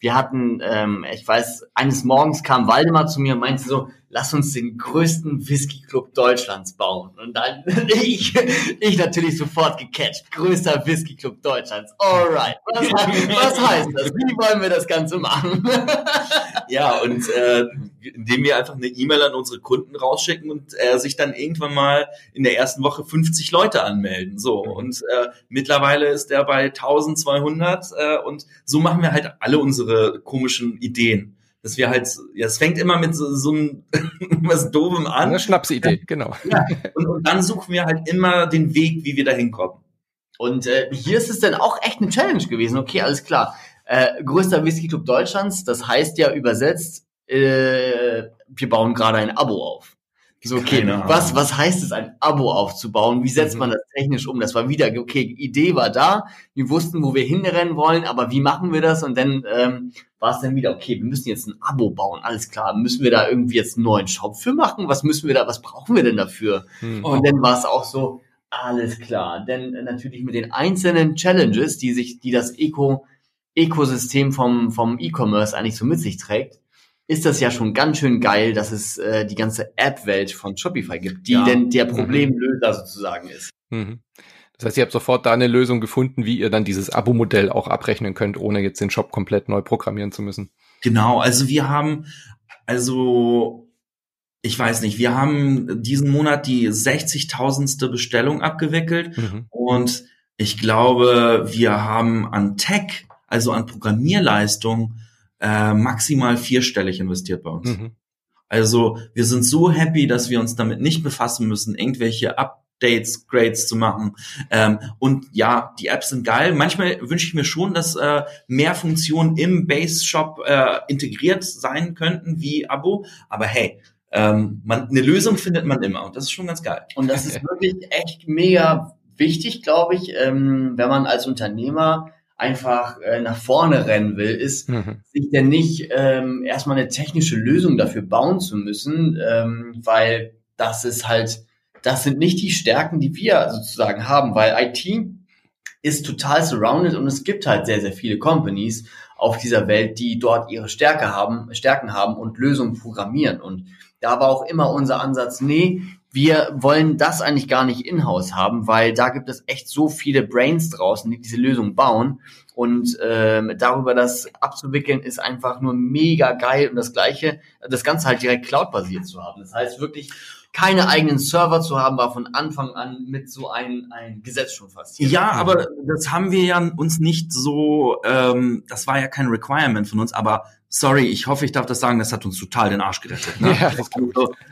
wir hatten, ähm, ich weiß, eines Morgens kam Waldemar zu mir und meinte so, lass uns den größten Whisky-Club Deutschlands bauen. Und dann ich, ich natürlich sofort gecatcht. Größter Whisky-Club Deutschlands. Alright. Was, was heißt das? Wie wollen wir das Ganze machen? ja, und äh, indem wir einfach eine E-Mail an unsere Kunden rausschicken und äh, sich dann irgendwann mal in der ersten Woche 50 Leute anmelden. So, und äh, mittlerweile ist der bei 1200 äh, und so machen wir halt alle unsere komischen Ideen dass wir halt, ja, es fängt immer mit so, so einem was Doofem an. Eine Schnapsidee, genau. Ja, und, und dann suchen wir halt immer den Weg, wie wir da hinkommen. Und äh, hier ist es dann auch echt eine Challenge gewesen. Okay, alles klar. Äh, größter Whisky Club Deutschlands, das heißt ja übersetzt, äh, wir bauen gerade ein Abo auf. So, okay, was, was heißt es, ein Abo aufzubauen? Wie setzt mhm. man das technisch um? Das war wieder, okay, Idee war da, wir wussten, wo wir hinrennen wollen, aber wie machen wir das? Und dann ähm, war es dann wieder, okay, wir müssen jetzt ein Abo bauen, alles klar. Müssen wir da irgendwie jetzt einen neuen Shop für machen? Was müssen wir da, was brauchen wir denn dafür? Mhm. Und dann war es auch so, alles klar. Denn äh, natürlich mit den einzelnen Challenges, die sich, die das Eco, Ökosystem vom, vom E-Commerce eigentlich so mit sich trägt, ist das ja schon ganz schön geil, dass es äh, die ganze App-Welt von Shopify gibt, die ja. denn der mhm. Problemlöser mhm. sozusagen ist. Mhm. Das heißt, ihr habt sofort da eine Lösung gefunden, wie ihr dann dieses Abo-Modell auch abrechnen könnt, ohne jetzt den Shop komplett neu programmieren zu müssen. Genau, also wir haben, also ich weiß nicht, wir haben diesen Monat die 60.000ste Bestellung abgewickelt mhm. und ich glaube, wir haben an Tech, also an Programmierleistung, äh, maximal vierstellig investiert bei uns. Mhm. Also wir sind so happy, dass wir uns damit nicht befassen müssen, irgendwelche Updates, Grades zu machen. Ähm, und ja, die Apps sind geil. Manchmal wünsche ich mir schon, dass äh, mehr Funktionen im Base Shop äh, integriert sein könnten wie Abo. Aber hey, ähm, man, eine Lösung findet man immer und das ist schon ganz geil. Und das ist wirklich echt mega wichtig, glaube ich, ähm, wenn man als Unternehmer einfach äh, nach vorne rennen will, ist, mhm. sich denn nicht ähm, erstmal eine technische Lösung dafür bauen zu müssen, ähm, weil das ist halt, das sind nicht die Stärken, die wir sozusagen haben, weil IT ist total surrounded und es gibt halt sehr, sehr viele Companies auf dieser Welt, die dort ihre Stärke haben, Stärken haben und Lösungen programmieren. Und da war auch immer unser Ansatz, nee, wir wollen das eigentlich gar nicht in-house haben, weil da gibt es echt so viele Brains draußen, die diese Lösung bauen. Und ähm, darüber das abzuwickeln, ist einfach nur mega geil. Und das Gleiche, das Ganze halt direkt cloud-basiert zu haben. Das heißt wirklich, keine eigenen Server zu haben, war von Anfang an mit so ein, ein Gesetz schon fast. Ja, aber das haben wir ja uns nicht so, ähm, das war ja kein Requirement von uns, aber sorry, ich hoffe, ich darf das sagen, das hat uns total den Arsch gerettet. Ne? Ja, also,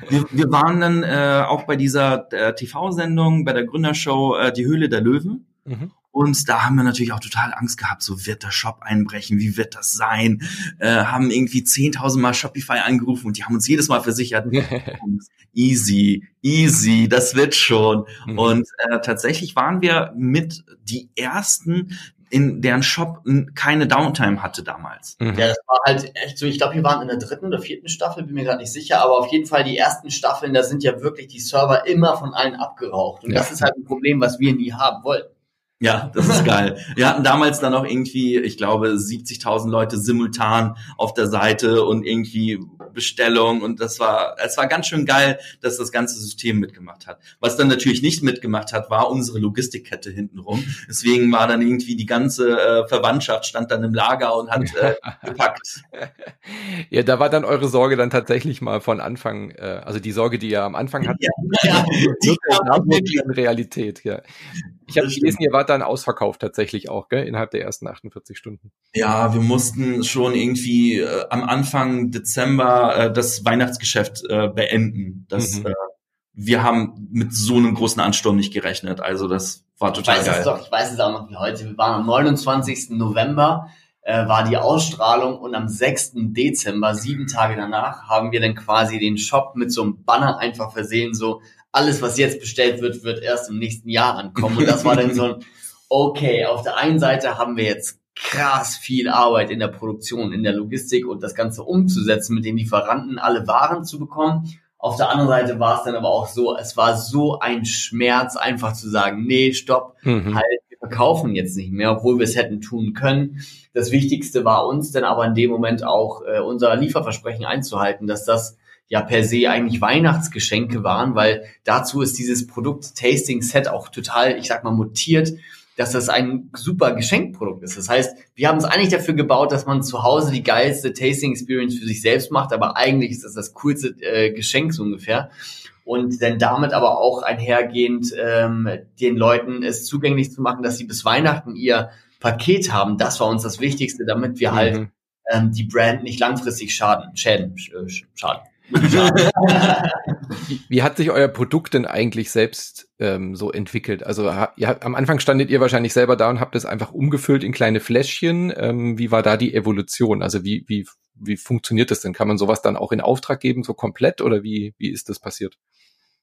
wir, wir, waren dann äh, auch bei dieser äh, TV-Sendung, bei der Gründershow äh, Die Höhle der Löwen. Mhm. Und da haben wir natürlich auch total Angst gehabt, so wird der Shop einbrechen, wie wird das sein? Äh, haben irgendwie 10.000 Mal Shopify angerufen und die haben uns jedes Mal versichert, easy, easy, das wird schon. Mhm. Und äh, tatsächlich waren wir mit die ersten, in deren Shop keine Downtime hatte damals. Mhm. Ja, das war halt echt so, ich glaube, wir waren in der dritten oder vierten Staffel, bin mir gerade nicht sicher, aber auf jeden Fall die ersten Staffeln, da sind ja wirklich die Server immer von allen abgeraucht. Und ja. das ist halt ein Problem, was wir nie haben wollten. Ja, das ist geil. Wir hatten damals dann auch irgendwie, ich glaube, 70.000 Leute simultan auf der Seite und irgendwie Bestellung und das war, es war ganz schön geil, dass das ganze System mitgemacht hat. Was dann natürlich nicht mitgemacht hat, war unsere Logistikkette hintenrum. Deswegen war dann irgendwie die ganze äh, Verwandtschaft stand dann im Lager und hat äh, gepackt. Ja, da war dann eure Sorge dann tatsächlich mal von Anfang, äh, also die Sorge, die ihr am Anfang hattet, ja, ja, die, die Realität, ja. Ich habe gelesen, ihr wart dann ausverkauft tatsächlich auch, gell, innerhalb der ersten 48 Stunden. Ja, wir mussten schon irgendwie äh, am Anfang Dezember äh, das Weihnachtsgeschäft äh, beenden. Das, mhm. äh, wir haben mit so einem großen Ansturm nicht gerechnet. Also das war total ich weiß geil. Es doch, ich weiß es auch noch wie heute. Wir waren am 29. November äh, war die Ausstrahlung und am 6. Dezember, sieben Tage danach, haben wir dann quasi den Shop mit so einem Banner einfach versehen, so alles, was jetzt bestellt wird, wird erst im nächsten Jahr ankommen. Und das war dann so ein, okay, auf der einen Seite haben wir jetzt krass viel Arbeit in der Produktion, in der Logistik und das Ganze umzusetzen, mit den Lieferanten alle Waren zu bekommen. Auf der anderen Seite war es dann aber auch so, es war so ein Schmerz, einfach zu sagen, nee, stopp, mhm. halt, verkaufen jetzt nicht mehr, obwohl wir es hätten tun können. Das Wichtigste war uns dann aber in dem Moment auch äh, unser Lieferversprechen einzuhalten, dass das ja per se eigentlich Weihnachtsgeschenke waren, weil dazu ist dieses Produkt Tasting Set auch total, ich sag mal, mutiert, dass das ein super Geschenkprodukt ist. Das heißt, wir haben es eigentlich dafür gebaut, dass man zu Hause die geilste Tasting Experience für sich selbst macht, aber eigentlich ist das das coolste äh, Geschenk so ungefähr. Und dann damit aber auch einhergehend ähm, den Leuten es zugänglich zu machen, dass sie bis Weihnachten ihr Paket haben. Das war uns das Wichtigste, damit wir halt mhm. ähm, die Brand nicht langfristig schaden, schäden, äh, schaden wie, wie, hat sich euer Produkt denn eigentlich selbst ähm, so entwickelt? Also ja, am Anfang standet ihr wahrscheinlich selber da und habt es einfach umgefüllt in kleine Fläschchen. Ähm, wie war da die Evolution? Also wie, wie, wie funktioniert das denn? Kann man sowas dann auch in Auftrag geben, so komplett oder wie, wie ist das passiert?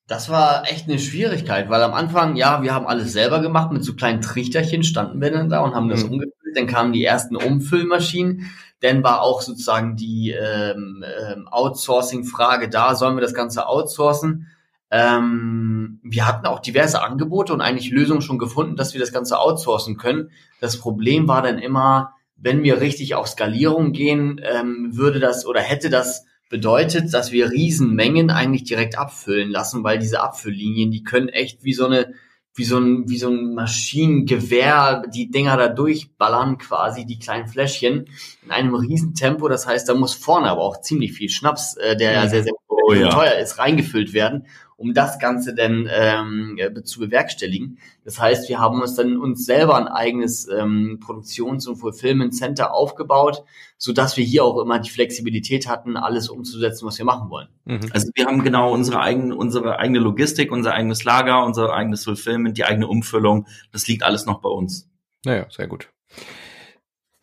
Das war echt eine Schwierigkeit, weil am Anfang, ja, wir haben alles selber gemacht, mit so kleinen Trichterchen standen wir dann da und haben das mhm. umgefüllt. Dann kamen die ersten Umfüllmaschinen. Dann war auch sozusagen die ähm, ähm, Outsourcing-Frage da, sollen wir das Ganze outsourcen? Ähm, wir hatten auch diverse Angebote und eigentlich Lösungen schon gefunden, dass wir das Ganze outsourcen können. Das Problem war dann immer, wenn wir richtig auf Skalierung gehen, ähm, würde das oder hätte das bedeutet, dass wir Riesenmengen eigentlich direkt abfüllen lassen, weil diese Abfülllinien, die können echt wie so eine wie so ein, wie so ein Maschinengewehr die Dinger da durchballern quasi, die kleinen Fläschchen, in einem riesen Tempo. Das heißt, da muss vorne aber auch ziemlich viel Schnaps, äh, der ja sehr, sehr oh, ja. teuer ist, reingefüllt werden um das Ganze dann ähm, äh, zu bewerkstelligen. Das heißt, wir haben uns dann uns selber ein eigenes ähm, Produktions- und Fulfillment Center aufgebaut, so dass wir hier auch immer die Flexibilität hatten, alles umzusetzen, was wir machen wollen. Mhm. Also wir haben genau unsere eigene, unsere eigene Logistik, unser eigenes Lager, unser eigenes Fulfillment, die eigene Umfüllung. Das liegt alles noch bei uns. Naja, sehr gut.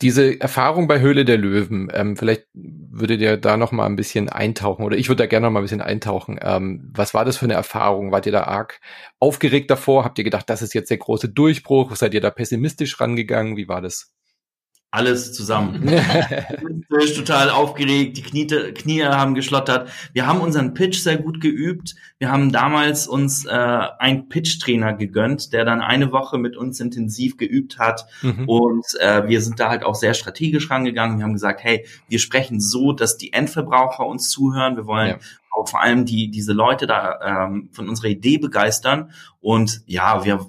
Diese Erfahrung bei Höhle der Löwen, ähm, vielleicht würdet ihr da noch mal ein bisschen eintauchen oder ich würde da gerne noch mal ein bisschen eintauchen. Ähm, was war das für eine Erfahrung? Wart ihr da arg aufgeregt davor? Habt ihr gedacht, das ist jetzt der große Durchbruch? Seid ihr da pessimistisch rangegangen? Wie war das? Alles zusammen. total aufgeregt, die Knie, Knie haben geschlottert. Wir haben unseren Pitch sehr gut geübt. Wir haben damals uns äh, einen Pitch-Trainer gegönnt, der dann eine Woche mit uns intensiv geübt hat. Mhm. Und äh, wir sind da halt auch sehr strategisch rangegangen. Wir haben gesagt, hey, wir sprechen so, dass die Endverbraucher uns zuhören. Wir wollen ja. auch vor allem die diese Leute da ähm, von unserer Idee begeistern. Und ja, wir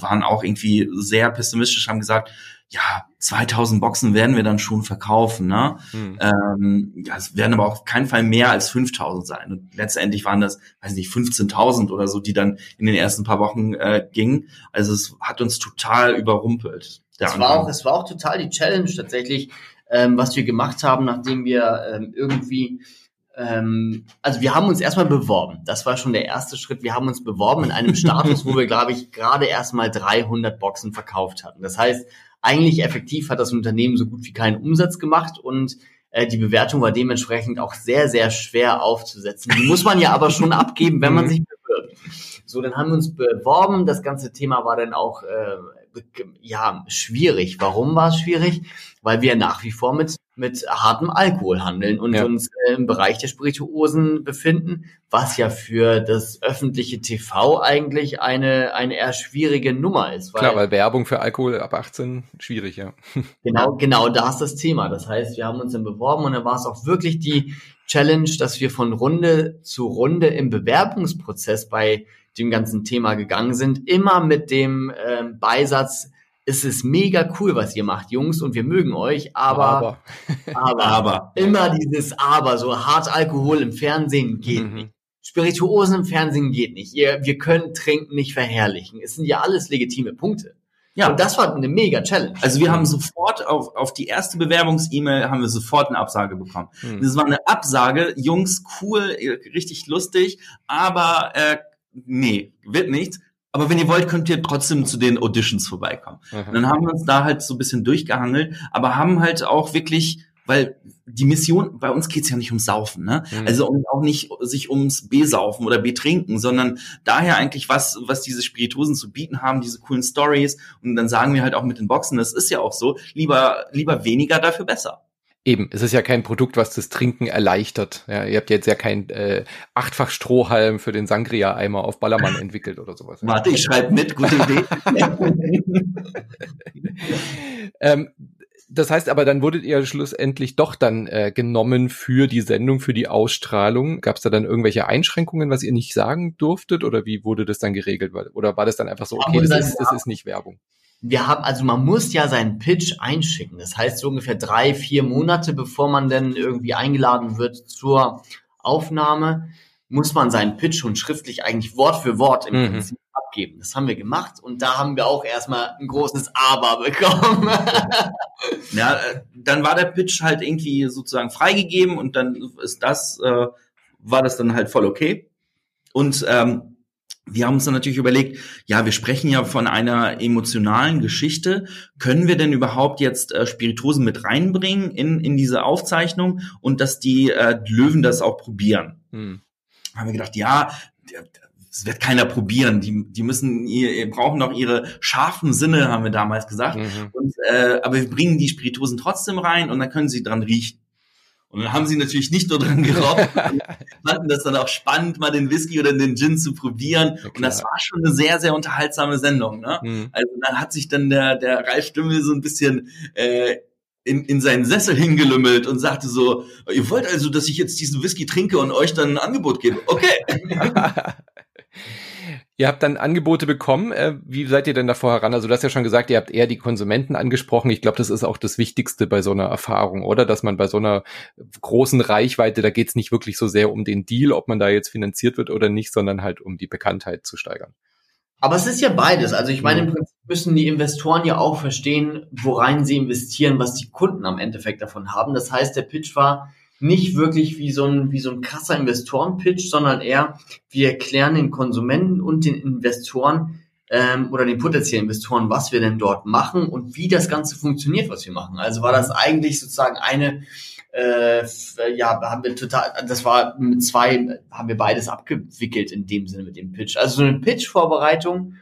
waren auch irgendwie sehr pessimistisch, haben gesagt, ja, 2000 Boxen werden wir dann schon verkaufen, ne? Hm. Ähm, ja, es werden aber auf keinen Fall mehr als 5000 sein. Und letztendlich waren das, weiß nicht, 15.000 oder so, die dann in den ersten paar Wochen äh, gingen. Also es hat uns total überrumpelt. Es war auch, es war auch total die Challenge tatsächlich, ähm, was wir gemacht haben, nachdem wir ähm, irgendwie ähm, also wir haben uns erstmal beworben. Das war schon der erste Schritt. Wir haben uns beworben in einem Status, wo wir, glaube ich, gerade erstmal 300 Boxen verkauft hatten. Das heißt, eigentlich effektiv hat das Unternehmen so gut wie keinen Umsatz gemacht und äh, die Bewertung war dementsprechend auch sehr, sehr schwer aufzusetzen. Die muss man ja aber schon abgeben, wenn man mhm. sich bewirbt. So, dann haben wir uns beworben. Das ganze Thema war dann auch äh, ja schwierig. Warum war es schwierig? Weil wir nach wie vor mit mit hartem Alkohol handeln und ja. uns äh, im Bereich der Spirituosen befinden, was ja für das öffentliche TV eigentlich eine eine eher schwierige Nummer ist. Weil, Klar, weil Werbung für Alkohol ab 18 schwierig, ja. Genau, genau, da ist das Thema. Das heißt, wir haben uns dann beworben und dann war es auch wirklich die Challenge, dass wir von Runde zu Runde im Bewerbungsprozess bei dem ganzen Thema gegangen sind, immer mit dem ähm, Beisatz, es ist mega cool, was ihr macht, Jungs, und wir mögen euch, aber, aber, aber, aber. immer dieses Aber, so hart Alkohol im Fernsehen geht mhm. nicht. Spirituosen im Fernsehen geht nicht. Ihr, wir können Trinken nicht verherrlichen. Es sind ja alles legitime Punkte. Ja. Und das war eine mega Challenge. Also wir haben sofort auf, auf die erste Bewerbungs-E-Mail haben wir sofort eine Absage bekommen. Hm. Das war eine Absage, Jungs, cool, richtig lustig, aber äh, nee, wird nichts. Aber wenn ihr wollt, könnt ihr trotzdem zu den Auditions vorbeikommen. Mhm. Und dann haben wir uns da halt so ein bisschen durchgehangelt, aber haben halt auch wirklich weil die Mission, bei uns geht's ja nicht ums Saufen, ne? Mhm. Also auch nicht sich ums Besaufen oder Betrinken, sondern daher eigentlich was, was diese Spirituosen zu bieten haben, diese coolen Stories. Und dann sagen wir halt auch mit den Boxen, das ist ja auch so, lieber, lieber weniger, dafür besser. Eben, es ist ja kein Produkt, was das Trinken erleichtert. Ja, ihr habt jetzt ja kein äh, achtfach Strohhalm für den Sangria-Eimer auf Ballermann entwickelt oder sowas. Warte, ich schreibe mit, gute Idee. ähm, das heißt aber, dann wurdet ihr schlussendlich doch dann äh, genommen für die Sendung, für die Ausstrahlung. Gab es da dann irgendwelche Einschränkungen, was ihr nicht sagen durftet? Oder wie wurde das dann geregelt? Oder war das dann einfach so, okay, das ist, das ist nicht Werbung? Wir haben, also man muss ja seinen Pitch einschicken. Das heißt, so ungefähr drei, vier Monate, bevor man dann irgendwie eingeladen wird zur Aufnahme, muss man seinen Pitch schon schriftlich eigentlich Wort für Wort im mhm. Prinzip abgeben. Das haben wir gemacht und da haben wir auch erstmal ein großes Aber bekommen. ja, äh, dann war der Pitch halt irgendwie sozusagen freigegeben und dann ist das, äh, war das dann halt voll okay. Und ähm, wir haben uns dann natürlich überlegt, ja, wir sprechen ja von einer emotionalen Geschichte. Können wir denn überhaupt jetzt äh, Spiritosen mit reinbringen in, in diese Aufzeichnung und dass die äh, Löwen das auch probieren? Hm. Haben wir gedacht, ja, das wird keiner probieren. Die, die müssen, ihr, brauchen noch ihre scharfen Sinne, haben wir damals gesagt. Mhm. Und, äh, aber wir bringen die Spirituosen trotzdem rein und dann können sie dran riechen. Und dann haben sie natürlich nicht nur dran geraucht, fanden das dann auch spannend, mal den Whisky oder den Gin zu probieren. Ja, und das war schon eine sehr, sehr unterhaltsame Sendung. Ne? Mhm. Also dann hat sich dann der, der Ralf Stimmel so ein bisschen äh, in, in seinen Sessel hingelümmelt und sagte so, ihr wollt also, dass ich jetzt diesen Whisky trinke und euch dann ein Angebot gebe. Okay. Ihr habt dann Angebote bekommen. Äh, wie seid ihr denn davor heran? Also du hast ja schon gesagt, ihr habt eher die Konsumenten angesprochen. Ich glaube, das ist auch das Wichtigste bei so einer Erfahrung, oder? Dass man bei so einer großen Reichweite, da geht es nicht wirklich so sehr um den Deal, ob man da jetzt finanziert wird oder nicht, sondern halt um die Bekanntheit zu steigern. Aber es ist ja beides. Also ich meine, im Prinzip müssen die Investoren ja auch verstehen, worein sie investieren, was die Kunden am Endeffekt davon haben. Das heißt, der Pitch war, nicht wirklich wie so ein, wie so ein krasser Investoren-Pitch, sondern eher, wir erklären den Konsumenten und den Investoren ähm, oder den potenziellen Investoren, was wir denn dort machen und wie das Ganze funktioniert, was wir machen. Also war das eigentlich sozusagen eine, äh, ja, haben wir total, das war mit zwei, haben wir beides abgewickelt in dem Sinne mit dem Pitch. Also so eine Pitch-Vorbereitung,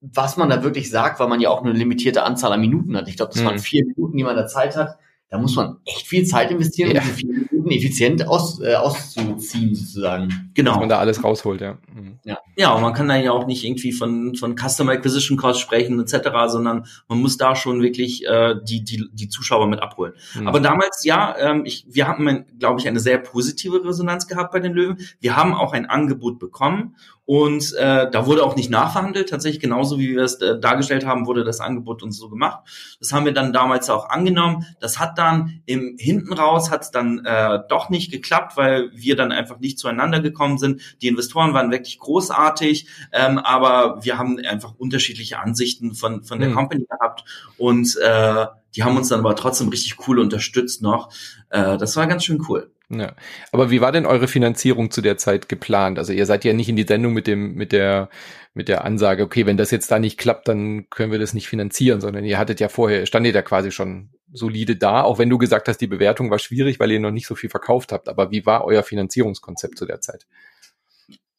was man da wirklich sagt, weil man ja auch eine limitierte Anzahl an Minuten hat. Ich glaube, das mhm. waren vier Minuten, die man da Zeit hat da muss man echt viel Zeit investieren, ja. um viele Minuten effizient aus, äh, auszuziehen, sozusagen. Genau. Dass man da alles rausholt, ja. Mhm. Ja, ja und man kann da ja auch nicht irgendwie von, von Customer Acquisition Cost sprechen, etc., sondern man muss da schon wirklich äh, die, die, die Zuschauer mit abholen. Mhm. Aber damals, ja, ähm, ich, wir haben, glaube ich, eine sehr positive Resonanz gehabt bei den Löwen. Wir haben auch ein Angebot bekommen und äh, da wurde auch nicht nachverhandelt. Tatsächlich genauso wie wir es äh, dargestellt haben, wurde das Angebot uns so gemacht. Das haben wir dann damals auch angenommen. Das hat dann im hinten raus hat es dann äh, doch nicht geklappt, weil wir dann einfach nicht zueinander gekommen sind. Die Investoren waren wirklich großartig, ähm, aber wir haben einfach unterschiedliche Ansichten von von der mhm. Company gehabt und äh, die haben uns dann aber trotzdem richtig cool unterstützt noch. Äh, das war ganz schön cool. Ja. Aber wie war denn eure Finanzierung zu der Zeit geplant? Also ihr seid ja nicht in die Sendung mit dem, mit der, mit der Ansage, okay, wenn das jetzt da nicht klappt, dann können wir das nicht finanzieren, sondern ihr hattet ja vorher, standet ja quasi schon solide da, auch wenn du gesagt hast, die Bewertung war schwierig, weil ihr noch nicht so viel verkauft habt. Aber wie war euer Finanzierungskonzept zu der Zeit?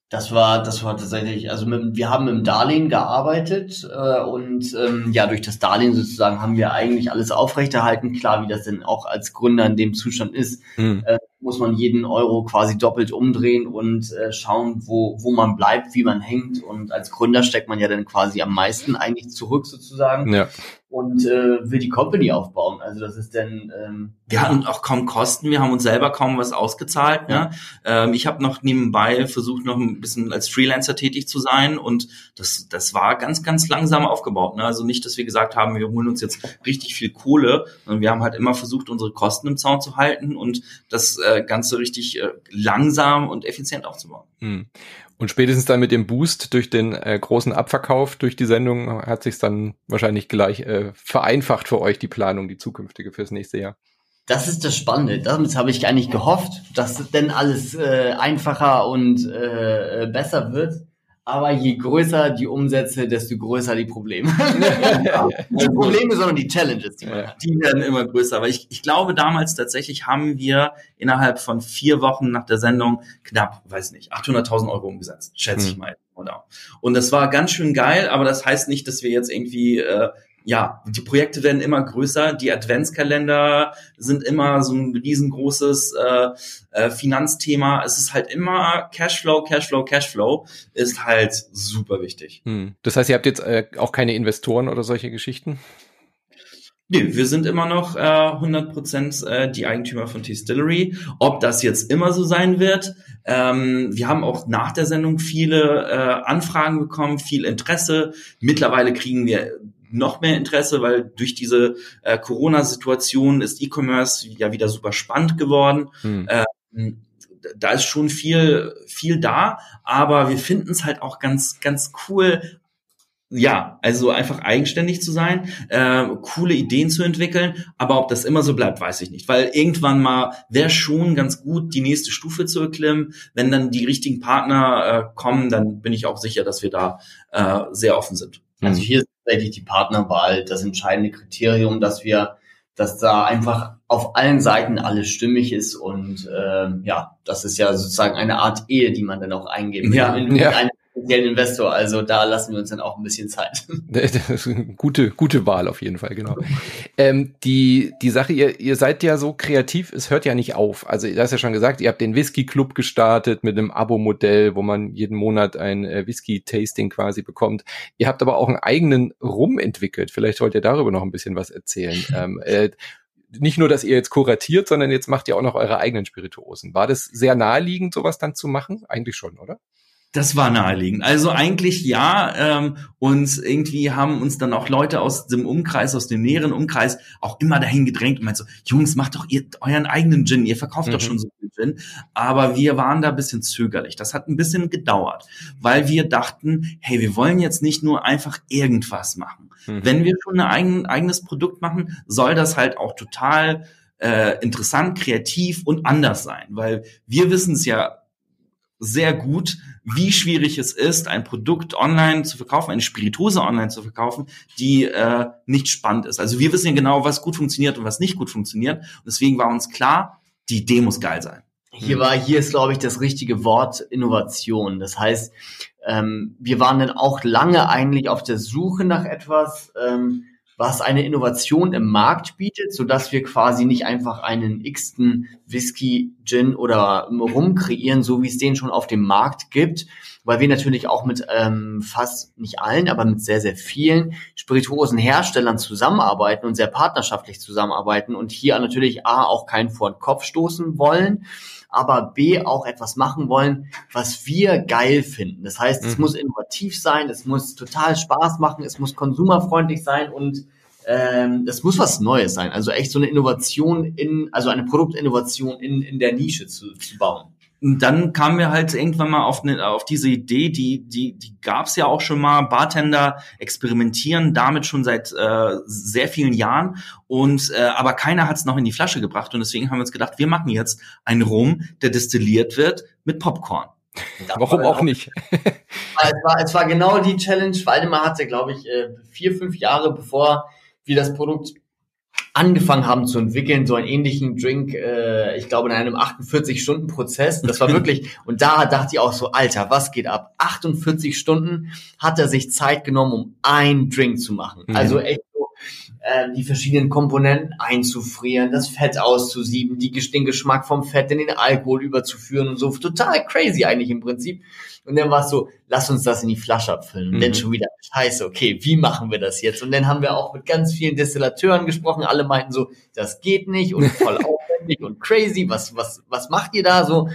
Das war, das war tatsächlich, also mit, wir haben im Darlehen gearbeitet äh, und ähm, ja, durch das Darlehen sozusagen haben wir eigentlich alles aufrechterhalten. Klar, wie das denn auch als Gründer in dem Zustand ist, hm. äh, muss man jeden Euro quasi doppelt umdrehen und äh, schauen, wo, wo man bleibt, wie man hängt. Und als Gründer steckt man ja dann quasi am meisten eigentlich zurück sozusagen. Ja und äh, will die Company aufbauen. Also das ist dann. Ähm, wir hatten auch kaum Kosten, wir haben uns selber kaum was ausgezahlt. Ne? Ähm, ich habe noch nebenbei versucht, noch ein bisschen als Freelancer tätig zu sein und das, das war ganz, ganz langsam aufgebaut. Ne? Also nicht, dass wir gesagt haben, wir holen uns jetzt richtig viel Kohle, sondern wir haben halt immer versucht, unsere Kosten im Zaun zu halten und das äh, Ganze richtig äh, langsam und effizient aufzubauen. Hm. Und spätestens dann mit dem Boost durch den äh, großen Abverkauf durch die Sendung hat sich dann wahrscheinlich gleich äh, vereinfacht für euch die Planung, die zukünftige fürs nächste Jahr. Das ist das Spannende. Damit habe ich eigentlich gehofft, dass denn alles äh, einfacher und äh, besser wird. Aber je größer die Umsätze, desto größer die Probleme. die Probleme, sondern die Challenges. Die, ja. die werden immer größer. Aber ich, ich glaube, damals tatsächlich haben wir innerhalb von vier Wochen nach der Sendung knapp, weiß nicht, 800.000 Euro umgesetzt, schätze hm. ich mal. Oder? Und das war ganz schön geil, aber das heißt nicht, dass wir jetzt irgendwie äh, ja, die Projekte werden immer größer, die Adventskalender sind immer so ein riesengroßes äh, äh, Finanzthema. Es ist halt immer Cashflow, Cashflow, Cashflow ist halt super wichtig. Hm. Das heißt, ihr habt jetzt äh, auch keine Investoren oder solche Geschichten? Nee, wir sind immer noch äh, 100% äh, die Eigentümer von T-Stillery. Ob das jetzt immer so sein wird, ähm, wir haben auch nach der Sendung viele äh, Anfragen bekommen, viel Interesse. Mittlerweile kriegen wir noch mehr Interesse, weil durch diese äh, Corona-Situation ist E-Commerce ja wieder super spannend geworden. Hm. Ähm, da ist schon viel, viel da, aber wir finden es halt auch ganz, ganz cool, ja, also einfach eigenständig zu sein, äh, coole Ideen zu entwickeln, aber ob das immer so bleibt, weiß ich nicht, weil irgendwann mal wäre schon ganz gut, die nächste Stufe zu erklimmen. Wenn dann die richtigen Partner äh, kommen, dann bin ich auch sicher, dass wir da äh, sehr offen sind. Also hier ist tatsächlich die Partnerwahl das entscheidende Kriterium, dass wir, dass da einfach auf allen Seiten alles stimmig ist und äh, ja, das ist ja sozusagen eine Art Ehe, die man dann auch eingeben ja, ja. eine potenziellen Investor. Also da lassen wir uns dann auch ein bisschen Zeit. Das ist eine gute, gute Wahl auf jeden Fall, genau. ähm, die, die Sache, ihr, ihr seid ja so kreativ, es hört ja nicht auf. Also, du hast ja schon gesagt, ihr habt den Whisky Club gestartet mit einem Abo-Modell, wo man jeden Monat ein äh, Whisky-Tasting quasi bekommt. Ihr habt aber auch einen eigenen Rum entwickelt. Vielleicht wollt ihr darüber noch ein bisschen was erzählen. ähm, äh, nicht nur, dass ihr jetzt kuratiert, sondern jetzt macht ihr auch noch eure eigenen Spirituosen. War das sehr naheliegend, sowas dann zu machen? Eigentlich schon, oder? Das war naheliegend. Also eigentlich ja. Ähm, und irgendwie haben uns dann auch Leute aus dem Umkreis, aus dem näheren Umkreis, auch immer dahin gedrängt und meint so, Jungs, macht doch ihr euren eigenen Gin, ihr verkauft mhm. doch schon so viel Gin. Aber wir waren da ein bisschen zögerlich. Das hat ein bisschen gedauert, weil wir dachten, hey, wir wollen jetzt nicht nur einfach irgendwas machen. Mhm. Wenn wir schon ein eigen, eigenes Produkt machen, soll das halt auch total äh, interessant, kreativ und anders sein. Weil wir wissen es ja sehr gut, wie schwierig es ist, ein Produkt online zu verkaufen, eine Spirituose online zu verkaufen, die äh, nicht spannend ist. Also wir wissen ja genau, was gut funktioniert und was nicht gut funktioniert. Und deswegen war uns klar, die Idee muss geil sein. Hier war, hier ist, glaube ich, das richtige Wort Innovation. Das heißt, ähm, wir waren dann auch lange eigentlich auf der Suche nach etwas, ähm, was eine Innovation im Markt bietet, so dass wir quasi nicht einfach einen x-ten Whisky, Gin oder Rum kreieren, so wie es den schon auf dem Markt gibt, weil wir natürlich auch mit ähm, fast nicht allen, aber mit sehr, sehr vielen Spirituosenherstellern zusammenarbeiten und sehr partnerschaftlich zusammenarbeiten und hier natürlich A, auch keinen vor den Kopf stoßen wollen, aber B auch etwas machen wollen, was wir geil finden. Das heißt, es mhm. muss innovativ sein, es muss total Spaß machen, es muss konsumerfreundlich sein und ähm, es muss was Neues sein. Also echt so eine Innovation in, also eine Produktinnovation in, in der Nische zu, zu bauen. Und dann kamen wir halt irgendwann mal auf, ne, auf diese Idee, die, die, die gab es ja auch schon mal. Bartender experimentieren damit schon seit äh, sehr vielen Jahren. Und äh, aber keiner hat es noch in die Flasche gebracht. Und deswegen haben wir uns gedacht, wir machen jetzt einen Rum, der destilliert wird mit Popcorn. Warum auch nicht? es, war, es war genau die Challenge. Waldemar hatte, glaube ich, äh, vier, fünf Jahre bevor wir das Produkt angefangen haben zu entwickeln, so einen ähnlichen Drink, äh, ich glaube in einem 48-Stunden-Prozess. Das war wirklich, und da dachte ich auch so, Alter, was geht ab? 48 Stunden hat er sich Zeit genommen, um einen Drink zu machen. Mhm. Also echt äh, die verschiedenen Komponenten einzufrieren, das Fett auszusieben, die, den Geschmack vom Fett in den Alkohol überzuführen und so. Total crazy eigentlich im Prinzip. Und dann war es so, lass uns das in die Flasche abfüllen. Und mhm. dann schon wieder, scheiße, okay, wie machen wir das jetzt? Und dann haben wir auch mit ganz vielen Destillateuren gesprochen. Alle meinten so, das geht nicht und voll aufwendig und crazy. Was, was, was macht ihr da so?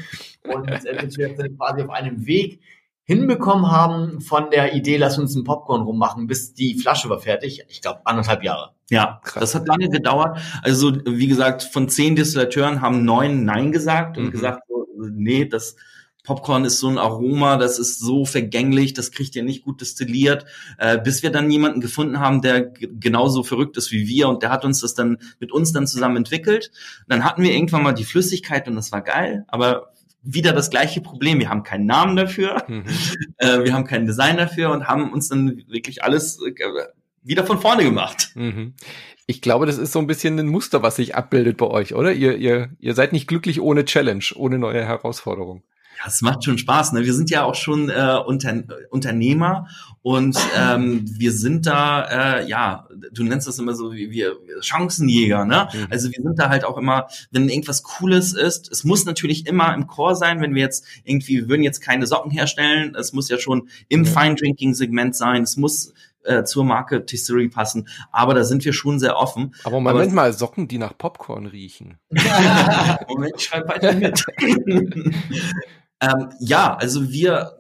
Und äh, bis wir dann quasi auf einem Weg hinbekommen haben von der Idee, lass uns einen Popcorn rummachen, bis die Flasche war fertig. Ich glaube, anderthalb Jahre. Ja, Krass. das hat lange gedauert. Also, wie gesagt, von zehn Destillateuren haben neun Nein gesagt und mhm. gesagt, so, nee, das, Popcorn ist so ein Aroma, das ist so vergänglich, das kriegt ihr nicht gut destilliert, äh, bis wir dann jemanden gefunden haben, der genauso verrückt ist wie wir und der hat uns das dann mit uns dann zusammen entwickelt. Dann hatten wir irgendwann mal die Flüssigkeit und das war geil, aber wieder das gleiche Problem. Wir haben keinen Namen dafür, mhm. äh, wir haben kein Design dafür und haben uns dann wirklich alles äh, wieder von vorne gemacht. Mhm. Ich glaube, das ist so ein bisschen ein Muster, was sich abbildet bei euch, oder? Ihr, ihr, ihr seid nicht glücklich ohne Challenge, ohne neue Herausforderung. Ja, es macht schon Spaß. Ne? Wir sind ja auch schon äh, Unter Unternehmer und ähm, wir sind da, äh, ja, du nennst das immer so wie wir Chancenjäger. Ne? Mhm. Also wir sind da halt auch immer, wenn irgendwas Cooles ist, es muss natürlich immer im Core sein, wenn wir jetzt irgendwie, wir würden jetzt keine Socken herstellen, es muss ja schon im mhm. Fine-Drinking-Segment sein, es muss äh, zur Marke Tisserie passen. Aber da sind wir schon sehr offen. Aber Moment Aber, mal, Socken, die nach Popcorn riechen. Moment, ich schreibe weiter mit. Ähm, ja, also wir,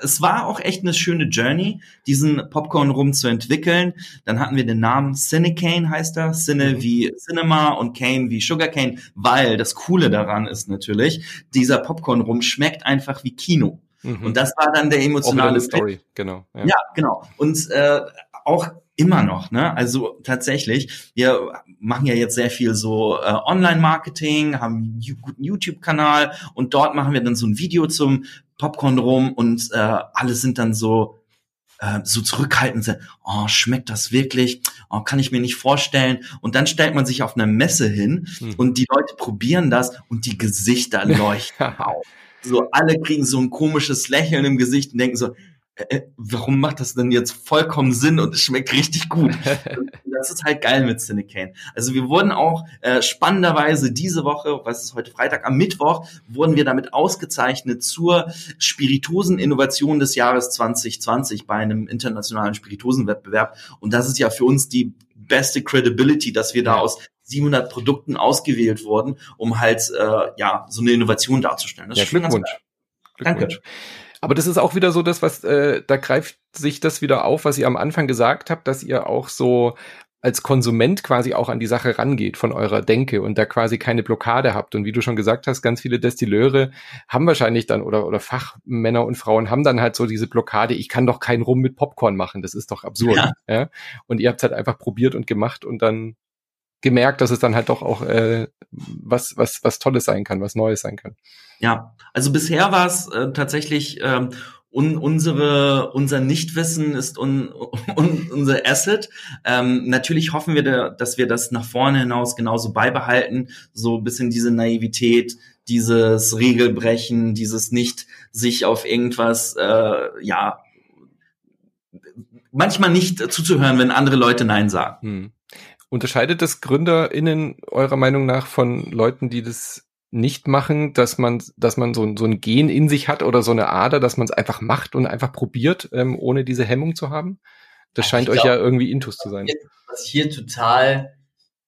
es war auch echt eine schöne Journey, diesen Popcorn rum zu entwickeln. Dann hatten wir den Namen Cinecane heißt er, Cine mhm. wie Cinema und Cane wie Sugarcane, weil das Coole daran ist natürlich, dieser Popcorn rum schmeckt einfach wie Kino. Mhm. Und das war dann der emotionale Story, genau. Ja. ja, genau. Und äh, auch immer noch, ne? Also tatsächlich, wir machen ja jetzt sehr viel so äh, Online-Marketing, haben einen guten YouTube-Kanal und dort machen wir dann so ein Video zum Popcorn rum und äh, alle sind dann so äh, so zurückhaltend, oh, schmeckt das wirklich? Oh, kann ich mir nicht vorstellen. Und dann stellt man sich auf einer Messe hin hm. und die Leute probieren das und die Gesichter leuchten auf. So alle kriegen so ein komisches Lächeln im Gesicht und denken so, äh, äh, warum macht das denn jetzt vollkommen Sinn und es schmeckt richtig gut? das ist halt geil mit Cinecane. Also wir wurden auch äh, spannenderweise diese Woche, was ist heute Freitag, am Mittwoch wurden wir damit ausgezeichnet zur Spiritosen-Innovation des Jahres 2020 bei einem internationalen Spiritosenwettbewerb. Und das ist ja für uns die beste Credibility, dass wir da aus 700 Produkten ausgewählt wurden, um halt äh, ja so eine Innovation darzustellen. Das ja, Glückwunsch. Glückwunsch. Danke. Aber das ist auch wieder so das, was, äh, da greift sich das wieder auf, was ihr am Anfang gesagt habt, dass ihr auch so als Konsument quasi auch an die Sache rangeht von eurer Denke und da quasi keine Blockade habt. Und wie du schon gesagt hast, ganz viele Destilleure haben wahrscheinlich dann oder, oder Fachmänner und Frauen haben dann halt so diese Blockade, ich kann doch keinen Rum mit Popcorn machen, das ist doch absurd. Ja. ja? Und ihr habt halt einfach probiert und gemacht und dann gemerkt, dass es dann halt doch auch äh, was, was, was Tolles sein kann, was Neues sein kann. Ja, also bisher war es äh, tatsächlich ähm, un, unsere, unser Nichtwissen ist un, un, unser Asset. Ähm, natürlich hoffen wir, da, dass wir das nach vorne hinaus genauso beibehalten, so ein bisschen diese Naivität, dieses Regelbrechen, dieses nicht sich auf irgendwas, äh, ja, manchmal nicht zuzuhören, wenn andere Leute Nein sagen. Hm. Unterscheidet das GründerInnen eurer Meinung nach von Leuten, die das nicht machen, dass man, dass man so, so ein Gen in sich hat oder so eine Ader, dass man es einfach macht und einfach probiert, ähm, ohne diese Hemmung zu haben? Das scheint euch glaub, ja irgendwie Intus zu sein. Was hier total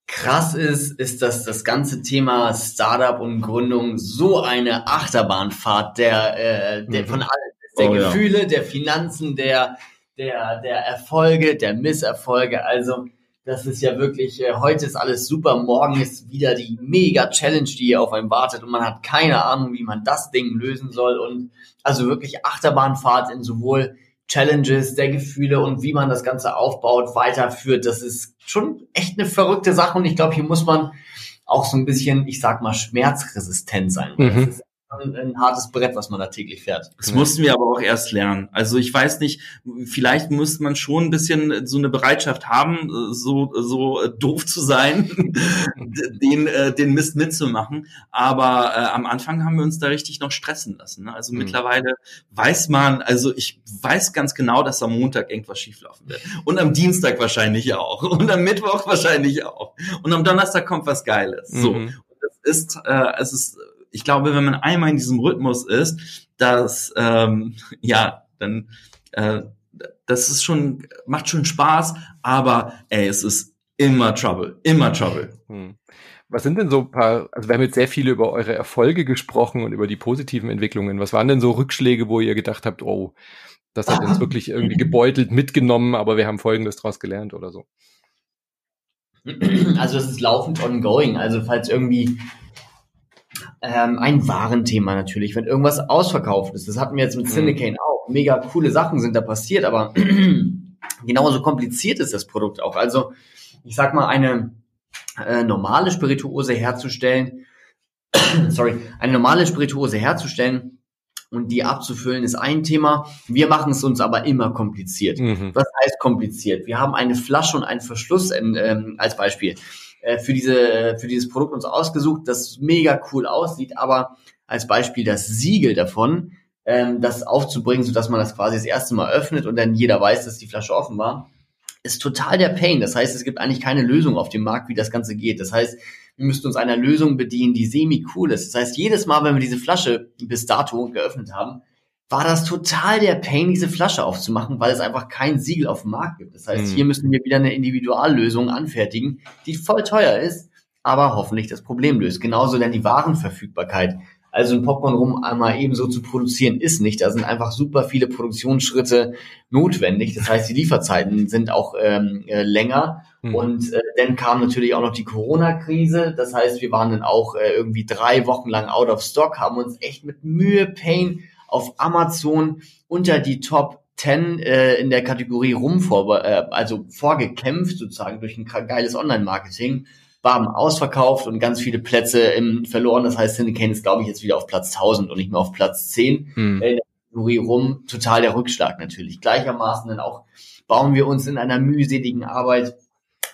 krass ist, ist, dass das ganze Thema Startup und Gründung so eine Achterbahnfahrt der, äh, der mhm. von allen der oh, Gefühle, ja. der Finanzen, der, der, der Erfolge, der Misserfolge. Also das ist ja wirklich, äh, heute ist alles super, morgen ist wieder die Mega-Challenge, die hier auf einem wartet und man hat keine Ahnung, wie man das Ding lösen soll und also wirklich Achterbahnfahrt in sowohl Challenges, der Gefühle und wie man das Ganze aufbaut, weiterführt. Das ist schon echt eine verrückte Sache und ich glaube, hier muss man auch so ein bisschen, ich sag mal, schmerzresistent sein. Mhm. Das ist ein, ein hartes Brett, was man da täglich fährt. Das mussten wir aber auch erst lernen. Also ich weiß nicht, vielleicht muss man schon ein bisschen so eine Bereitschaft haben, so, so doof zu sein, den, äh, den Mist mitzumachen. Aber äh, am Anfang haben wir uns da richtig noch stressen lassen. Ne? Also mhm. mittlerweile weiß man, also ich weiß ganz genau, dass am Montag irgendwas schieflaufen wird. Und am Dienstag wahrscheinlich auch. Und am Mittwoch wahrscheinlich auch. Und am Donnerstag kommt was Geiles. So. Mhm. Das ist, äh, es ist ich glaube, wenn man einmal in diesem Rhythmus ist, dass ähm, ja, dann äh, das ist schon macht schon Spaß, aber ey, es ist immer Trouble, immer Trouble. Hm. Was sind denn so ein paar, also wir haben jetzt sehr viele über eure Erfolge gesprochen und über die positiven Entwicklungen. Was waren denn so Rückschläge, wo ihr gedacht habt, oh, das hat uns wirklich irgendwie gebeutelt mitgenommen, aber wir haben Folgendes daraus gelernt oder so? Also es ist laufend ongoing. Also falls irgendwie ähm, ein Warenthema natürlich, wenn irgendwas ausverkauft ist. Das hatten wir jetzt mit Cinecane mhm. auch. Mega coole Sachen sind da passiert, aber genauso kompliziert ist das Produkt auch. Also ich sag mal, eine äh, normale Spirituose herzustellen, sorry, eine normale Spirituose herzustellen und die abzufüllen ist ein Thema. Wir machen es uns aber immer kompliziert. Mhm. Was heißt kompliziert? Wir haben eine Flasche und einen Verschluss in, ähm, als Beispiel. Äh, für, diese, äh, für dieses Produkt uns ausgesucht, das mega cool aussieht, aber als Beispiel das Siegel davon, ähm, das aufzubringen, sodass man das quasi das erste Mal öffnet und dann jeder weiß, dass die Flasche offen war, ist total der Pain. Das heißt, es gibt eigentlich keine Lösung auf dem Markt, wie das Ganze geht. Das heißt, wir müssten uns einer Lösung bedienen, die semi-cool ist. Das heißt, jedes Mal, wenn wir diese Flasche bis dato geöffnet haben, war das total der Pain, diese Flasche aufzumachen, weil es einfach kein Siegel auf dem Markt gibt. Das heißt, mhm. hier müssen wir wieder eine Individuallösung anfertigen, die voll teuer ist, aber hoffentlich das Problem löst. Genauso denn die Warenverfügbarkeit. Also ein Popcorn rum einmal ebenso zu produzieren ist nicht. Da sind einfach super viele Produktionsschritte notwendig. Das heißt, die Lieferzeiten sind auch ähm, äh, länger. Mhm. Und äh, dann kam natürlich auch noch die Corona-Krise. Das heißt, wir waren dann auch äh, irgendwie drei Wochen lang out of stock, haben uns echt mit Mühe, Pain auf Amazon unter die Top 10 äh, in der Kategorie rum vor, äh, also vorgekämpft sozusagen durch ein geiles Online-Marketing, waren ausverkauft und ganz viele Plätze im verloren. Das heißt, Syndicate ist, glaube ich, jetzt wieder auf Platz 1000 und nicht mehr auf Platz 10 hm. in der Kategorie rum. Total der Rückschlag natürlich. Gleichermaßen dann auch bauen wir uns in einer mühseligen Arbeit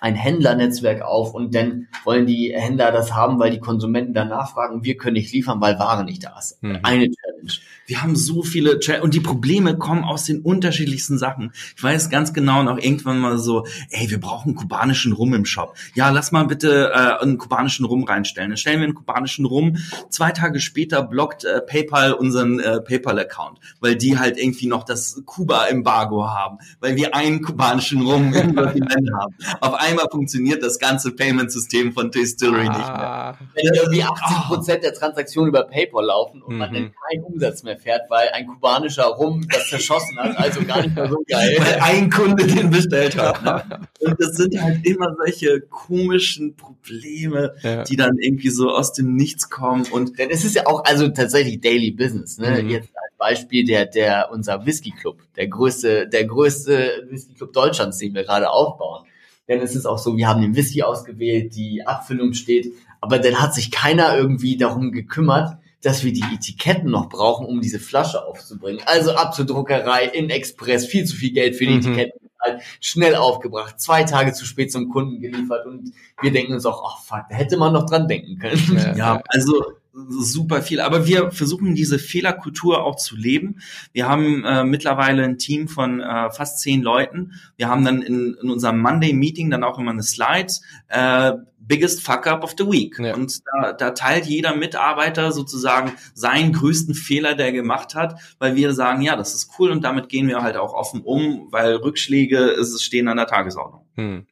ein Händlernetzwerk auf und dann wollen die Händler das haben, weil die Konsumenten dann nachfragen. Wir können nicht liefern, weil Ware nicht da ist. Mhm. Eine Challenge. Wir haben so viele Ch und die Probleme kommen aus den unterschiedlichsten Sachen. Ich weiß ganz genau noch irgendwann mal so, ey, wir brauchen kubanischen Rum im Shop. Ja, lass mal bitte äh, einen kubanischen Rum reinstellen. Dann stellen wir einen kubanischen Rum. Zwei Tage später blockt äh, PayPal unseren äh, PayPal-Account, weil die halt irgendwie noch das Kuba-Embargo haben, weil wir einen kubanischen Rum im haben. Auf einmal funktioniert das ganze Payment-System von Distillery ah. nicht mehr. Wenn irgendwie 80 Prozent der Transaktionen über PayPal laufen und mhm. man dann keinen Umsatz mehr fährt, weil ein kubanischer Rum das zerschossen hat, also gar nicht mehr so geil. Weil ein Kunde den bestellt hat. Ne? Und das sind halt immer solche komischen Probleme, ja. die dann irgendwie so aus dem Nichts kommen. Und denn es ist ja auch also tatsächlich Daily Business. Ne? Mhm. Jetzt als Beispiel der der unser Whisky Club, der größte der größte Whisky Club Deutschlands, den wir gerade aufbauen. Denn es ist auch so, wir haben den Whisky ausgewählt, die Abfüllung steht, aber dann hat sich keiner irgendwie darum gekümmert, dass wir die Etiketten noch brauchen, um diese Flasche aufzubringen. Also ab zur Druckerei, in Express, viel zu viel Geld für die mhm. Etiketten schnell aufgebracht, zwei Tage zu spät zum Kunden geliefert und wir denken uns auch, oh fuck, da hätte man noch dran denken können. Ja, ja also super viel. Aber wir versuchen diese Fehlerkultur auch zu leben. Wir haben äh, mittlerweile ein Team von äh, fast zehn Leuten. Wir haben dann in, in unserem Monday Meeting dann auch immer eine Slide. Äh, Biggest Fuck Up of the Week. Ja. Und da, da teilt jeder Mitarbeiter sozusagen seinen größten Fehler, der er gemacht hat, weil wir sagen, ja, das ist cool und damit gehen wir halt auch offen um, weil Rückschläge ist, stehen an der Tagesordnung. Hm.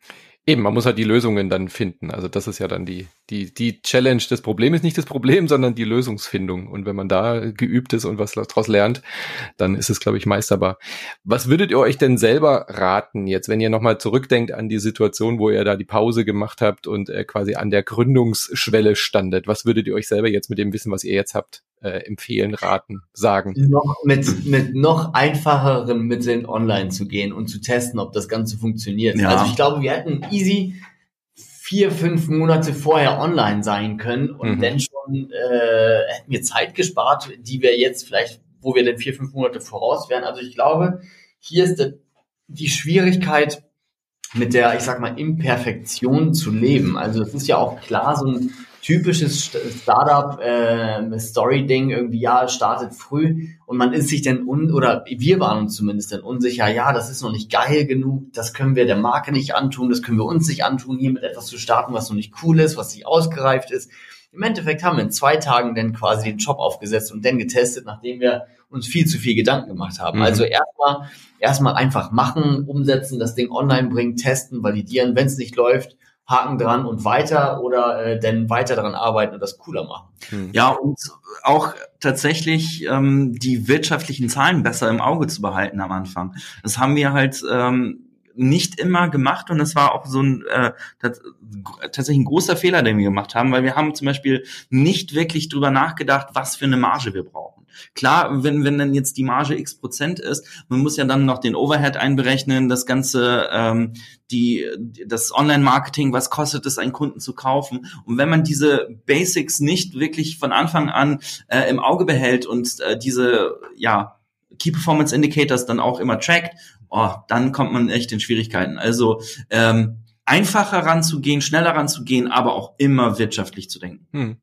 Eben, man muss halt die Lösungen dann finden. Also das ist ja dann die, die, die Challenge. Das Problem ist nicht das Problem, sondern die Lösungsfindung. Und wenn man da geübt ist und was daraus lernt, dann ist es, glaube ich, meisterbar. Was würdet ihr euch denn selber raten jetzt, wenn ihr nochmal zurückdenkt an die Situation, wo ihr da die Pause gemacht habt und äh, quasi an der Gründungsschwelle standet? Was würdet ihr euch selber jetzt mit dem Wissen, was ihr jetzt habt, äh, empfehlen, raten, sagen? Noch mit, mit noch einfacheren Mitteln online zu gehen und zu testen, ob das Ganze funktioniert. Ja. Also ich glaube, wir hätten easy vier, fünf Monate vorher online sein können und mhm. dann schon äh, hätten wir Zeit gespart, die wir jetzt vielleicht, wo wir denn vier, fünf Monate voraus wären. Also ich glaube, hier ist die Schwierigkeit, mit der, ich sag mal, Imperfektion zu leben. Also es ist ja auch klar, so ein typisches Startup äh, Story Ding irgendwie ja startet früh und man ist sich denn un oder wir waren uns zumindest dann unsicher ja das ist noch nicht geil genug das können wir der Marke nicht antun das können wir uns nicht antun hier mit etwas zu starten was noch nicht cool ist was nicht ausgereift ist im Endeffekt haben wir in zwei Tagen dann quasi den Job aufgesetzt und dann getestet nachdem wir uns viel zu viel Gedanken gemacht haben mhm. also erstmal erstmal einfach machen umsetzen das Ding online bringen testen validieren wenn es nicht läuft Haken dran und weiter oder äh, denn weiter daran arbeiten und das cooler machen. Hm. Ja, und auch tatsächlich ähm, die wirtschaftlichen Zahlen besser im Auge zu behalten am Anfang. Das haben wir halt ähm, nicht immer gemacht und es war auch so ein äh, tatsächlich ein großer Fehler, den wir gemacht haben, weil wir haben zum Beispiel nicht wirklich drüber nachgedacht, was für eine Marge wir brauchen. Klar, wenn, wenn dann jetzt die Marge x Prozent ist, man muss ja dann noch den Overhead einberechnen, das ganze, ähm, die, das Online-Marketing, was kostet es, einen Kunden zu kaufen. Und wenn man diese Basics nicht wirklich von Anfang an äh, im Auge behält und äh, diese, ja, Key Performance Indicators dann auch immer trackt, oh, dann kommt man echt in Schwierigkeiten. Also ähm, einfacher ranzugehen, schneller ranzugehen, aber auch immer wirtschaftlich zu denken. Hm.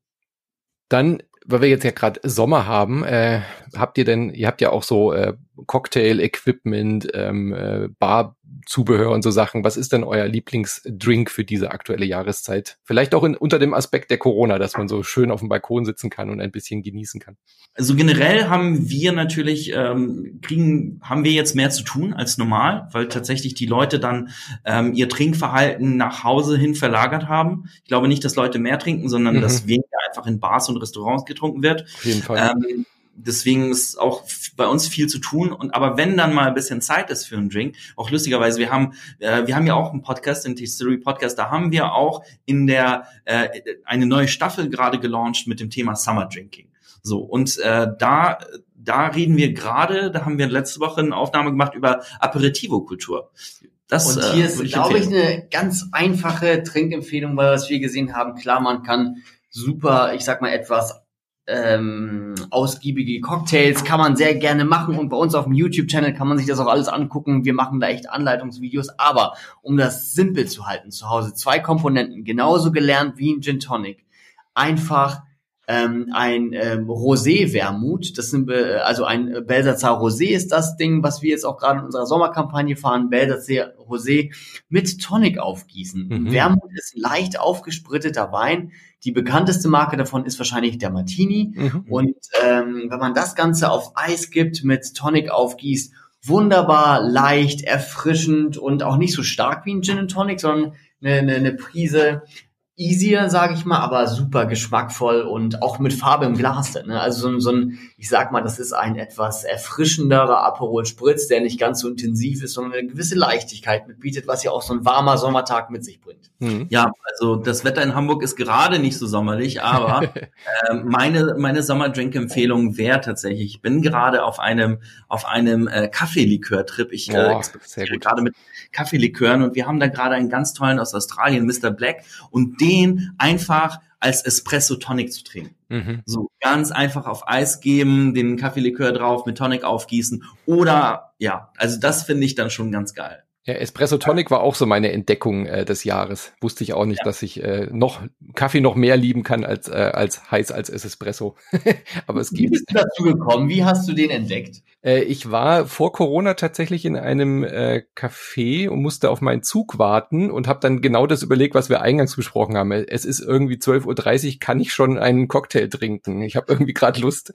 Dann weil wir jetzt ja gerade Sommer haben, äh, habt ihr denn, ihr habt ja auch so äh, Cocktail-Equipment, ähm, äh, Bar-Zubehör und so Sachen. Was ist denn euer Lieblingsdrink für diese aktuelle Jahreszeit? Vielleicht auch in, unter dem Aspekt der Corona, dass man so schön auf dem Balkon sitzen kann und ein bisschen genießen kann. Also generell haben wir natürlich, ähm, kriegen, haben wir jetzt mehr zu tun als normal, weil tatsächlich die Leute dann ähm, ihr Trinkverhalten nach Hause hin verlagert haben. Ich glaube nicht, dass Leute mehr trinken, sondern mhm. dass weniger einfach in Bars und Restaurants getrunken wird. Auf jeden Fall. Ähm, deswegen ist auch bei uns viel zu tun. Und aber wenn dann mal ein bisschen Zeit ist für einen Drink, auch lustigerweise, wir haben äh, wir haben ja auch einen Podcast, den History Podcast, da haben wir auch in der äh, eine neue Staffel gerade gelauncht mit dem Thema Summer Drinking. So und äh, da da reden wir gerade, da haben wir letzte Woche eine Aufnahme gemacht über Aperitivo-Kultur. Das, und hier äh, ist, glaube ich, eine ganz einfache Trinkempfehlung, weil was wir gesehen haben, klar, man kann super, ich sag mal, etwas ähm, ausgiebige Cocktails kann man sehr gerne machen und bei uns auf dem YouTube-Channel kann man sich das auch alles angucken. Wir machen da echt Anleitungsvideos, aber um das simpel zu halten zu Hause, zwei Komponenten, genauso gelernt wie ein Gin Tonic. Einfach ähm, ein ähm, Rosé-Wermut, das sind äh, also ein Belsazar Rosé ist das Ding, was wir jetzt auch gerade in unserer Sommerkampagne fahren, Belsazar Rosé mit Tonic aufgießen. Mhm. Wermut ist leicht aufgespritteter Wein. Die bekannteste Marke davon ist wahrscheinlich der Martini. Mhm. Und ähm, wenn man das Ganze auf Eis gibt, mit Tonic aufgießt, wunderbar leicht, erfrischend und auch nicht so stark wie ein Gin and Tonic, sondern eine, eine, eine Prise easier, sage ich mal, aber super geschmackvoll und auch mit Farbe im Glas. Ne? Also so, so ein, ich sag mal, das ist ein etwas erfrischenderer Aperol Spritz, der nicht ganz so intensiv ist, sondern eine gewisse Leichtigkeit mitbietet, was ja auch so ein warmer Sommertag mit sich bringt. Mhm. Ja, also das Wetter in Hamburg ist gerade nicht so sommerlich, aber äh, meine meine Sommerdrink-Empfehlung wäre tatsächlich, ich bin gerade auf einem auf einem äh, Kaffeelikör-Trip. Ich äh, gerade mit Kaffeelikören und wir haben da gerade einen ganz tollen aus Australien, Mr. Black, und den einfach als Espresso Tonic zu trinken. Mhm. So ganz einfach auf Eis geben, den Kaffeelikör drauf, mit Tonic aufgießen oder ja, also das finde ich dann schon ganz geil. Ja, Espresso Tonic war auch so meine Entdeckung äh, des Jahres. Wusste ich auch nicht, ja. dass ich äh, noch Kaffee noch mehr lieben kann als äh, als heiß als Espresso. Aber es gibt. Wie bist du dazu gekommen? Wie hast du den entdeckt? Äh, ich war vor Corona tatsächlich in einem äh, Café und musste auf meinen Zug warten und habe dann genau das überlegt, was wir eingangs besprochen haben. Es ist irgendwie 12.30 Uhr, kann ich schon einen Cocktail trinken? Ich habe irgendwie gerade Lust,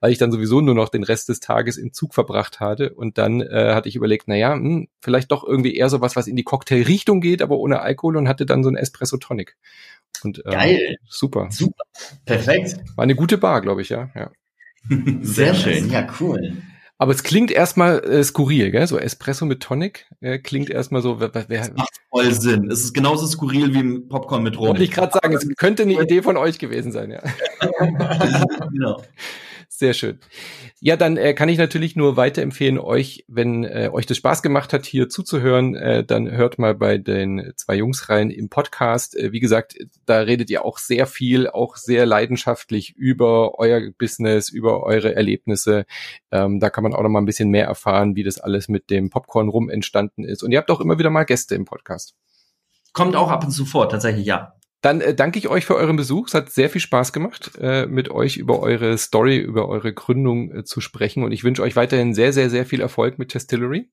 weil ich dann sowieso nur noch den Rest des Tages im Zug verbracht hatte. Und dann äh, hatte ich überlegt, na ja, hm, vielleicht doch irgendwie eher sowas, was in die Cocktailrichtung geht, aber ohne Alkohol und hatte dann so ein Espresso Tonic. Und, ähm, Geil. Super. Super. Perfekt. War eine gute Bar, glaube ich, ja. ja. Sehr, Sehr schön. Ja, cool. Aber es klingt erstmal äh, skurril, gell? So Espresso mit Tonic äh, klingt erstmal so. Wer, wer, das macht voll Sinn. Es ist genauso skurril wie Popcorn mit Rum. Wollte ich gerade sagen, es könnte eine Idee von euch gewesen sein, ja. genau. Sehr schön. Ja, dann äh, kann ich natürlich nur weiterempfehlen, euch, wenn äh, euch das Spaß gemacht hat, hier zuzuhören, äh, dann hört mal bei den zwei Jungs rein im Podcast. Äh, wie gesagt, da redet ihr auch sehr viel, auch sehr leidenschaftlich über euer Business, über eure Erlebnisse. Ähm, da kann man auch noch mal ein bisschen mehr erfahren, wie das alles mit dem Popcorn rum entstanden ist. Und ihr habt auch immer wieder mal Gäste im Podcast. Kommt auch ab und zu vor, tatsächlich, ja. Dann äh, danke ich euch für euren Besuch. Es hat sehr viel Spaß gemacht, äh, mit euch über eure Story, über eure Gründung äh, zu sprechen. Und ich wünsche euch weiterhin sehr, sehr, sehr viel Erfolg mit Testillery.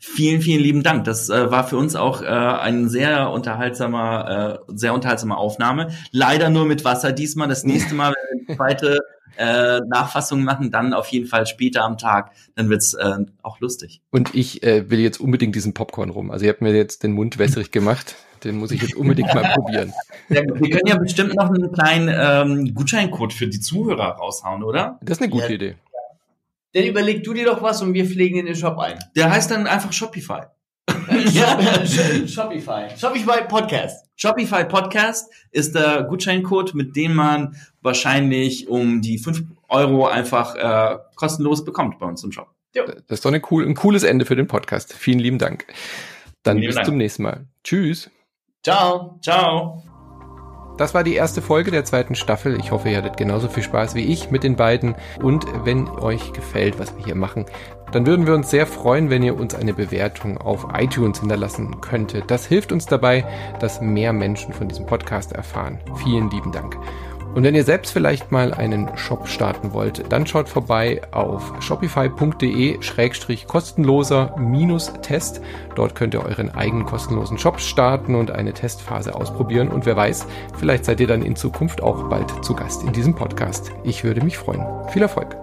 Vielen, vielen lieben Dank. Das äh, war für uns auch äh, ein sehr unterhaltsamer, äh, sehr unterhaltsame Aufnahme. Leider nur mit Wasser diesmal. Das nächste Mal, wenn wir die zweite äh, Nachfassung machen, dann auf jeden Fall später am Tag. Dann wird's äh, auch lustig. Und ich äh, will jetzt unbedingt diesen Popcorn rum. Also ihr habt mir jetzt den Mund wässrig gemacht. Den muss ich jetzt unbedingt mal probieren. Ja, wir können ja bestimmt noch einen kleinen ähm, Gutscheincode für die Zuhörer raushauen, oder? Das ist eine gute Ja. Idee. Dann überleg du dir doch was und wir pflegen in den Shop ein. Der heißt dann einfach Shopify. ja. Shopify. Shopify Podcast. Shopify Podcast ist der Gutscheincode, mit dem man wahrscheinlich um die 5 Euro einfach äh, kostenlos bekommt bei uns im Shop. Das ist doch eine cool, ein cooles Ende für den Podcast. Vielen lieben Dank. Dann Vielen lieben bis Dank. zum nächsten Mal. Tschüss. Ciao. Ciao. Das war die erste Folge der zweiten Staffel. Ich hoffe, ihr hattet genauso viel Spaß wie ich mit den beiden. Und wenn euch gefällt, was wir hier machen, dann würden wir uns sehr freuen, wenn ihr uns eine Bewertung auf iTunes hinterlassen könntet. Das hilft uns dabei, dass mehr Menschen von diesem Podcast erfahren. Vielen lieben Dank. Und wenn ihr selbst vielleicht mal einen Shop starten wollt, dann schaut vorbei auf shopify.de-kostenloser-test. Dort könnt ihr euren eigenen kostenlosen Shop starten und eine Testphase ausprobieren. Und wer weiß, vielleicht seid ihr dann in Zukunft auch bald zu Gast in diesem Podcast. Ich würde mich freuen. Viel Erfolg.